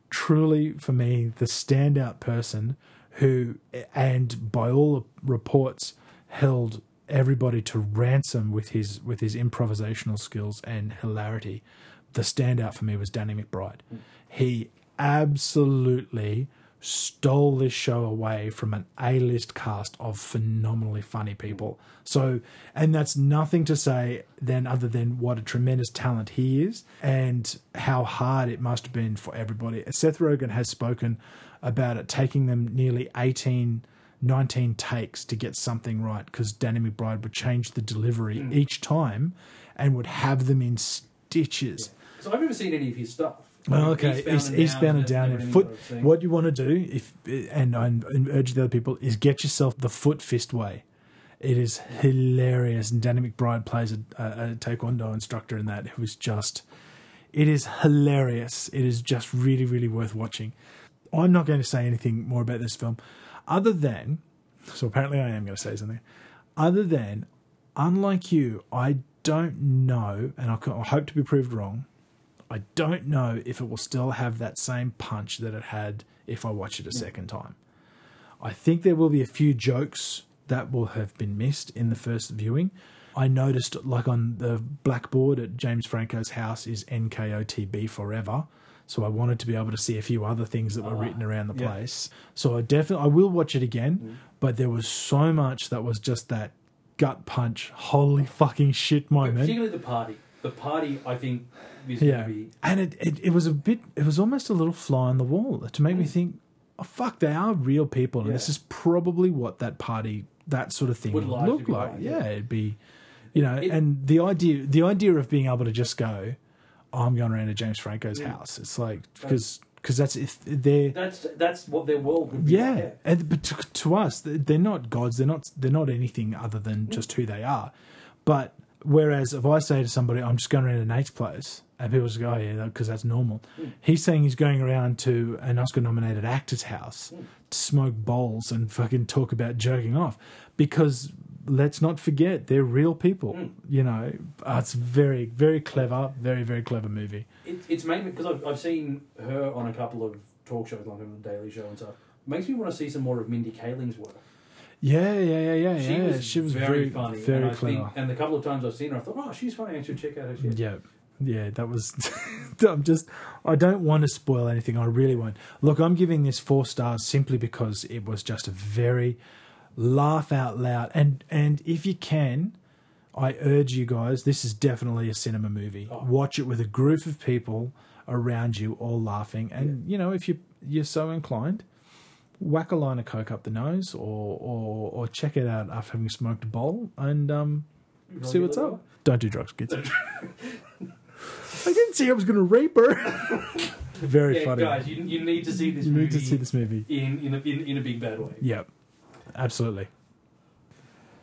Speaker 1: truly for me the standout person who and by all reports held everybody to ransom with his with his improvisational skills and hilarity the standout for me was Danny McBride mm. he absolutely stole this show away from an A-list cast of phenomenally funny people. Mm. So, and that's nothing to say then other than what a tremendous talent he is and how hard it must have been for everybody. Seth Rogen has spoken about it taking them nearly 18 19 takes to get something right because Danny McBride would change the delivery mm. each time and would have them in stitches.
Speaker 2: So I've never seen any of his stuff.
Speaker 1: Oh, okay, East, eastbound and down. And foot. What you want to do, if and I urge the other people, is get yourself the foot fist way. It is hilarious, and Danny McBride plays a, a, a taekwondo instructor in that. It was just, it is hilarious. It is just really, really worth watching. I'm not going to say anything more about this film, other than, so apparently I am going to say something, other than, unlike you, I don't know, and I hope to be proved wrong. I don't know if it will still have that same punch that it had if I watch it a second time. I think there will be a few jokes that will have been missed in the first viewing. I noticed, like on the blackboard at James Franco's house, is NKOTB forever. So I wanted to be able to see a few other things that were ah, written around the
Speaker 2: yeah.
Speaker 1: place. So I definitely I will watch it again, mm. but there was so much that was just that gut punch, holy fucking shit
Speaker 2: But
Speaker 1: moment.
Speaker 2: particularly the party. The party, I think, is
Speaker 1: Yeah,
Speaker 2: be.
Speaker 1: and it, it it was a bit. It was almost a little fly on the wall to make me mm. think. Oh fuck! They are real people, and this is probably what that party, that sort of thing,
Speaker 2: Would
Speaker 1: would look like.
Speaker 2: like,
Speaker 1: yeah.
Speaker 2: yeah.
Speaker 1: it'd be, you know,
Speaker 2: It-
Speaker 1: and the idea, the idea of being able to just go, oh, I'm going around to James Franco's house. It's like because because that's if they're
Speaker 2: That's that's what their world would be.
Speaker 1: yeah,
Speaker 2: like,
Speaker 1: And, but to, to us, they- they're not gods. They're not. They're not anything other than mm-hmm. just who they are. But whereas if I say to somebody, "I'm just going around to Nate's place," and people just go, "Oh yeah," because that's normal. Mm. He's saying he's going around to an Oscar-nominated actor's house mm. to smoke bowls and fucking talk about jerking off, because let's not forget they're real people. You know, Uh, it's very, very clever, very, very clever movie.
Speaker 2: It, it's mainly because I've, I've seen her on a couple of talk shows, like on the Daily Show and stuff. Makes me want to see some more of Mindy Kaling's work.
Speaker 1: Yeah, yeah, yeah, yeah.
Speaker 2: She
Speaker 1: yeah.
Speaker 2: was
Speaker 1: she was
Speaker 2: very,
Speaker 1: very,
Speaker 2: funny,
Speaker 1: very
Speaker 2: and
Speaker 1: clever.
Speaker 2: Think, and the couple of times I've seen her, I thought, oh, she's funny. I should check out her shit.
Speaker 1: Yeah, yeah, that was. I'm just. I don't want to spoil anything. I really won't. Look, I'm giving this four stars simply because it was just a very laugh out loud, and and if you can, I urge you guys. This is definitely a cinema movie.
Speaker 2: Oh.
Speaker 1: Watch it with a group of people around you, all laughing, and you know if you you're so inclined. Whack a line of coke up the nose, or or, or check it out after having smoked a bowl, and um, see what's up. Don't do drugs, kids. I didn't say I was going to rape her. Very
Speaker 2: Yeah,
Speaker 1: funny.
Speaker 2: guys, you, you need to see this
Speaker 1: you
Speaker 2: movie
Speaker 1: need to see this movie.
Speaker 2: in in a, in, in a big bad way.
Speaker 1: Yep, absolutely.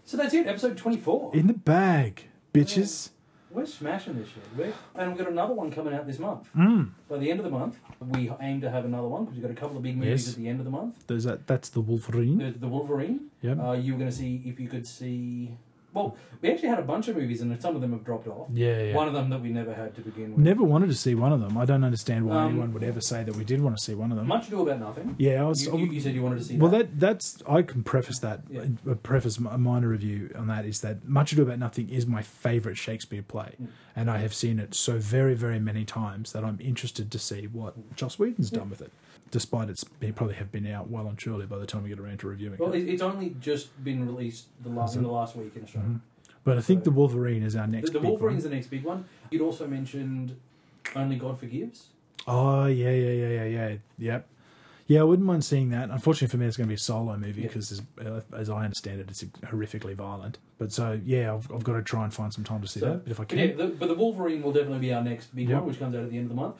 Speaker 2: So that's it, episode 24.
Speaker 1: In the bag, bitches.
Speaker 2: We're smashing this shit. We're, and we've got another one coming out this month.
Speaker 1: Mm.
Speaker 2: By the end of the month, we aim to have another one because we've got a couple of big movies
Speaker 1: Yes.
Speaker 2: at the end of the month.
Speaker 1: There's that. That's the Wolverine.
Speaker 2: There's the Wolverine.
Speaker 1: Yep.
Speaker 2: Uh, you were going to see if you could see. Well, we actually had a bunch of movies, and some of them have dropped off.
Speaker 1: yeah, yeah.
Speaker 2: One of them that we never had to begin with.
Speaker 1: Never wanted to see one of them. I don't understand why
Speaker 2: Um,
Speaker 1: anyone would ever say that we did want to see one of them.
Speaker 2: Much Ado About Nothing.
Speaker 1: yeah, I was.
Speaker 2: You,
Speaker 1: I
Speaker 2: you,
Speaker 1: would-
Speaker 2: you said you wanted to see
Speaker 1: well,
Speaker 2: that.
Speaker 1: that that's I can preface that.
Speaker 2: Yeah.
Speaker 1: uh, Preface a minor review on that is that Much Ado About Nothing is my favourite Shakespeare play,
Speaker 2: Mm.
Speaker 1: and I have seen it so very very many times that I'm interested to see what Joss Whedon's done with it. Despite it's it probably have been out well and truly by the time we get around to reviewing
Speaker 2: Well,
Speaker 1: it.
Speaker 2: it, it's only just been released the last in the last week in Australia.
Speaker 1: Mhm. But I think the Wolverine is our next.
Speaker 2: the
Speaker 1: big
Speaker 2: Wolverine's
Speaker 1: one.
Speaker 2: the next big one. You'd also mentioned Only God Forgives.
Speaker 1: Oh yeah yeah yeah yeah yeah yep. Yeah, I wouldn't mind seeing that. Unfortunately for me, it's going to be a solo movie because, uh, as I understand it, it's horrifically violent. But so yeah, I've, I've got to try and find some time to see
Speaker 2: So-
Speaker 1: that. But if I can,
Speaker 2: yeah, the, but the Wolverine will definitely be our next big
Speaker 1: Yep.
Speaker 2: one, which comes out at the end of the month.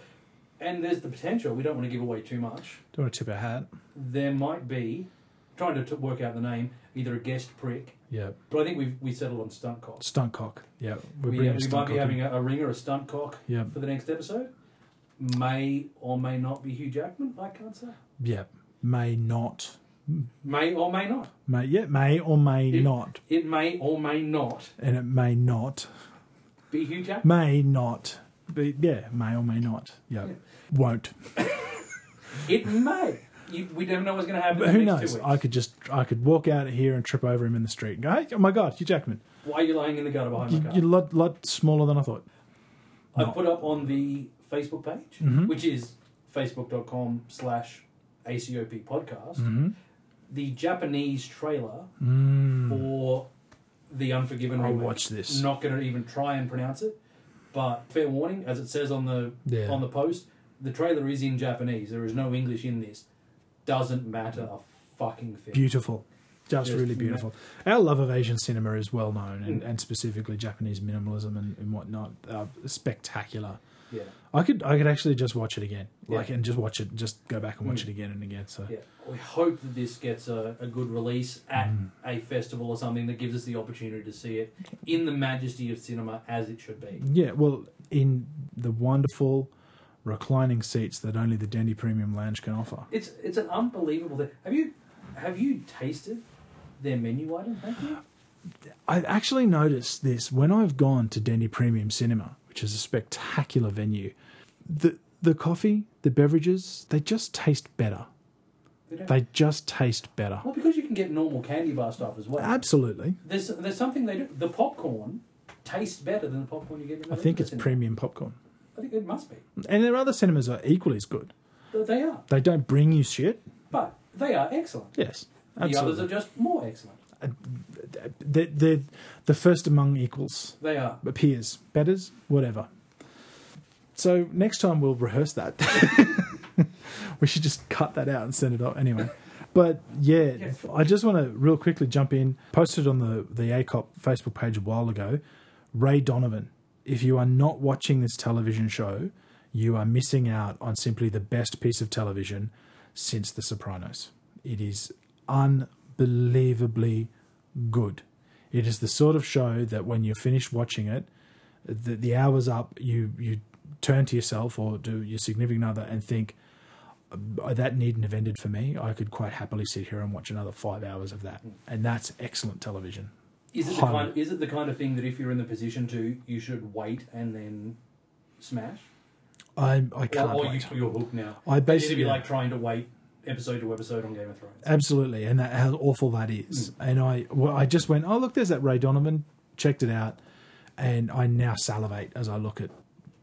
Speaker 2: And there's the potential. We don't want to give away too much.
Speaker 1: don't want to tip our hat.
Speaker 2: There might be trying to t- work out the name either a guest prick,
Speaker 1: Yeah,
Speaker 2: but I think we've we settled on stunt cock.
Speaker 1: stunt cock. Yeah, we're
Speaker 2: We, uh, we might be having a, a ringer, a stunt cock
Speaker 1: Yeah,
Speaker 2: for the next episode. May or may not be Hugh Jackman. I can't say.
Speaker 1: yeah. May not.
Speaker 2: May or may not.
Speaker 1: May yeah, may or may
Speaker 2: It-
Speaker 1: not,
Speaker 2: It may or may not
Speaker 1: and it may not.
Speaker 2: be Hugh Jackman.
Speaker 1: May not. Be, yeah, may or may not. Yeah,
Speaker 2: Yeah.
Speaker 1: won't.
Speaker 2: It may. You, we never know what's going to happen.
Speaker 1: But who knows? I could just I could walk out of here and trip over him in the street and go, hey, oh my god, Hugh Jackman.
Speaker 2: Why are you lying in the gutter behind
Speaker 1: You,
Speaker 2: my car?
Speaker 1: you're a lot, lot smaller than I thought.
Speaker 2: I
Speaker 1: No.
Speaker 2: put up on the Facebook page,
Speaker 1: Mhm.
Speaker 2: which is facebook.com slash ACOP podcast,
Speaker 1: Mm-hmm.
Speaker 2: the Japanese trailer
Speaker 1: Mm.
Speaker 2: for The Unforgiven
Speaker 1: I'll
Speaker 2: remake.
Speaker 1: watch this.
Speaker 2: Not going to even try and pronounce it, but fair warning, as it says on the
Speaker 1: Yeah.
Speaker 2: on the post, the trailer is in Japanese. There is no English in this. Doesn't matter a fucking thing.
Speaker 1: Beautiful. Just
Speaker 2: Just
Speaker 1: really
Speaker 2: ma-
Speaker 1: beautiful. Our love of Asian cinema is well known, and,
Speaker 2: Mm.
Speaker 1: and specifically Japanese minimalism and, and whatnot. Uh, spectacular.
Speaker 2: Yeah,
Speaker 1: I could I could actually just watch it again, like
Speaker 2: Yeah.
Speaker 1: and just watch it, just go back and watch
Speaker 2: Mm.
Speaker 1: it again and again. So
Speaker 2: yeah. We hope that this gets a, a good release at
Speaker 1: Mm.
Speaker 2: a festival or something that gives us the opportunity to see it in the majesty of cinema as it should be.
Speaker 1: yeah, well, in the wonderful reclining seats that only the Dendy Premium Lounge can offer.
Speaker 2: It's it's an unbelievable thing. Have you have you tasted their menu item? Have you?
Speaker 1: I actually noticed this when I've gone to Dendy Premium Cinema, which is a spectacular venue. The the coffee, the beverages, they just taste better.
Speaker 2: They.
Speaker 1: They just taste better.
Speaker 2: well, because you can get normal candy bar stuff as well.
Speaker 1: Absolutely.
Speaker 2: There's there's something they do. The popcorn tastes better than the popcorn you get. In the
Speaker 1: I think it's
Speaker 2: cinema.
Speaker 1: premium popcorn.
Speaker 2: I think it must be.
Speaker 1: And their other cinemas are equally as good.
Speaker 2: They are,
Speaker 1: They don't bring you shit.
Speaker 2: but they are excellent.
Speaker 1: Yes. Absolutely.
Speaker 2: The others are just more excellent.
Speaker 1: They're, they're the first among equals.
Speaker 2: They are.
Speaker 1: Peers, betters, whatever. So next time we'll rehearse that. we should just cut that out and send it off anyway. But yeah,
Speaker 2: Yeah.
Speaker 1: I just want to real quickly jump in. Posted on the the ACOP Facebook page a while ago. Ray Donovan. If you are not watching this television show, you are missing out on simply the best piece of television since The Sopranos. It is unbelievably good. It is the sort of show that when you're finished watching it, the, the hour's up, you you turn to yourself or to your significant other and think, "Uh, that needn't have ended for me. I could quite happily sit here and watch another five hours of that. And that's excellent television.
Speaker 2: Is it the
Speaker 1: Highly.
Speaker 2: kind? Is it the kind of thing that if you're in the position to, you should wait and then smash?
Speaker 1: I, I can't
Speaker 2: or you,
Speaker 1: wait.
Speaker 2: you're hooked now.
Speaker 1: I basically
Speaker 2: be like trying to wait episode to episode on Game of Thrones.
Speaker 1: Absolutely, and that, how awful that is. And I, well, I just went, oh look, there's that Ray Donovan. Checked it out, and I now salivate as I look at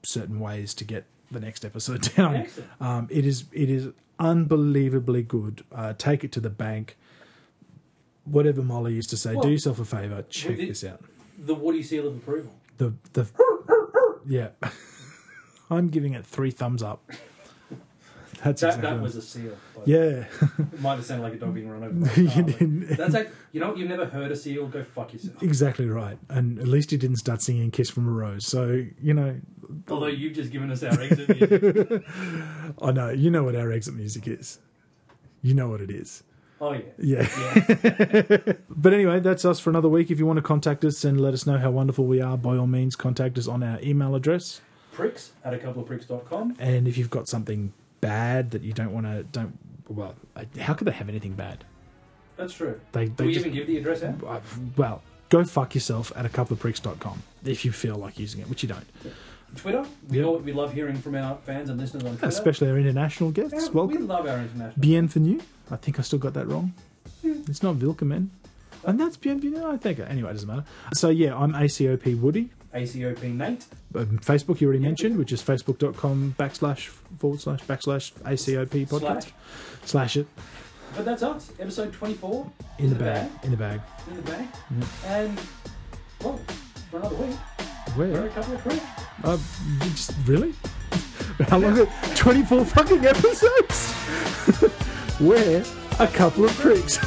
Speaker 1: certain ways to get the next episode down. Um, it is, it is unbelievably good. Uh, take it to the bank. Whatever Molly used to say,
Speaker 2: Well,
Speaker 1: do yourself a favor, check this out.
Speaker 2: The Woody seal of approval.
Speaker 1: The the yeah, I'm giving it three thumbs up. That's
Speaker 2: That,
Speaker 1: exactly
Speaker 2: that was a seal.
Speaker 1: yeah.
Speaker 2: It might have sounded like a dog being run over. By a car, but That's like you know? You've never heard a seal. Go fuck yourself.
Speaker 1: Exactly right. And at least you didn't start singing Kiss from a Rose. So, you know,
Speaker 2: Although you've just given us our exit. music.
Speaker 1: I know, you know what our exit music is. You know what it is.
Speaker 2: Oh yeah.
Speaker 1: Yeah.
Speaker 2: Yeah.
Speaker 1: But anyway, that's us for another week. If you want to contact us and let us know how wonderful we are, by all means, contact us on our email address.
Speaker 2: pricks at a couple of pricks.com.
Speaker 1: And if you've got something bad that you don't want to, don't, well, how could they have anything bad?
Speaker 2: That's true.
Speaker 1: They,
Speaker 2: Do
Speaker 1: they
Speaker 2: we
Speaker 1: just,
Speaker 2: even give the address out?
Speaker 1: uh, well, go fuck yourself at a couple of pricks.com if you feel like using it, which you don't.
Speaker 2: Twitter. We,
Speaker 1: Yeah.
Speaker 2: all, we love hearing from our fans and listeners on Twitter.
Speaker 1: Especially our international guests.
Speaker 2: Yeah,
Speaker 1: Welcome.
Speaker 2: We love our international.
Speaker 1: Bienvenue. I think I still got that wrong. It's not Vilkemen. And that's Bienvenue, I think. Anyway, it doesn't matter. So, yeah, I'm ACOP Woody.
Speaker 2: ACOP Nate.
Speaker 1: Um, Facebook, you already
Speaker 2: Yeah.
Speaker 1: mentioned, which is facebook.com backslash forward slash backslash ACOP podcast.
Speaker 2: Slash.
Speaker 1: Slash it.
Speaker 2: But that's us. Episode 24.
Speaker 1: In the bag. In the bag.
Speaker 2: In the bag.
Speaker 1: Yeah.
Speaker 2: And, well, for another week,
Speaker 1: Where?
Speaker 2: a couple of pricks.
Speaker 1: Uh, just, really? How long? 24 fucking episodes? We're a couple of pricks.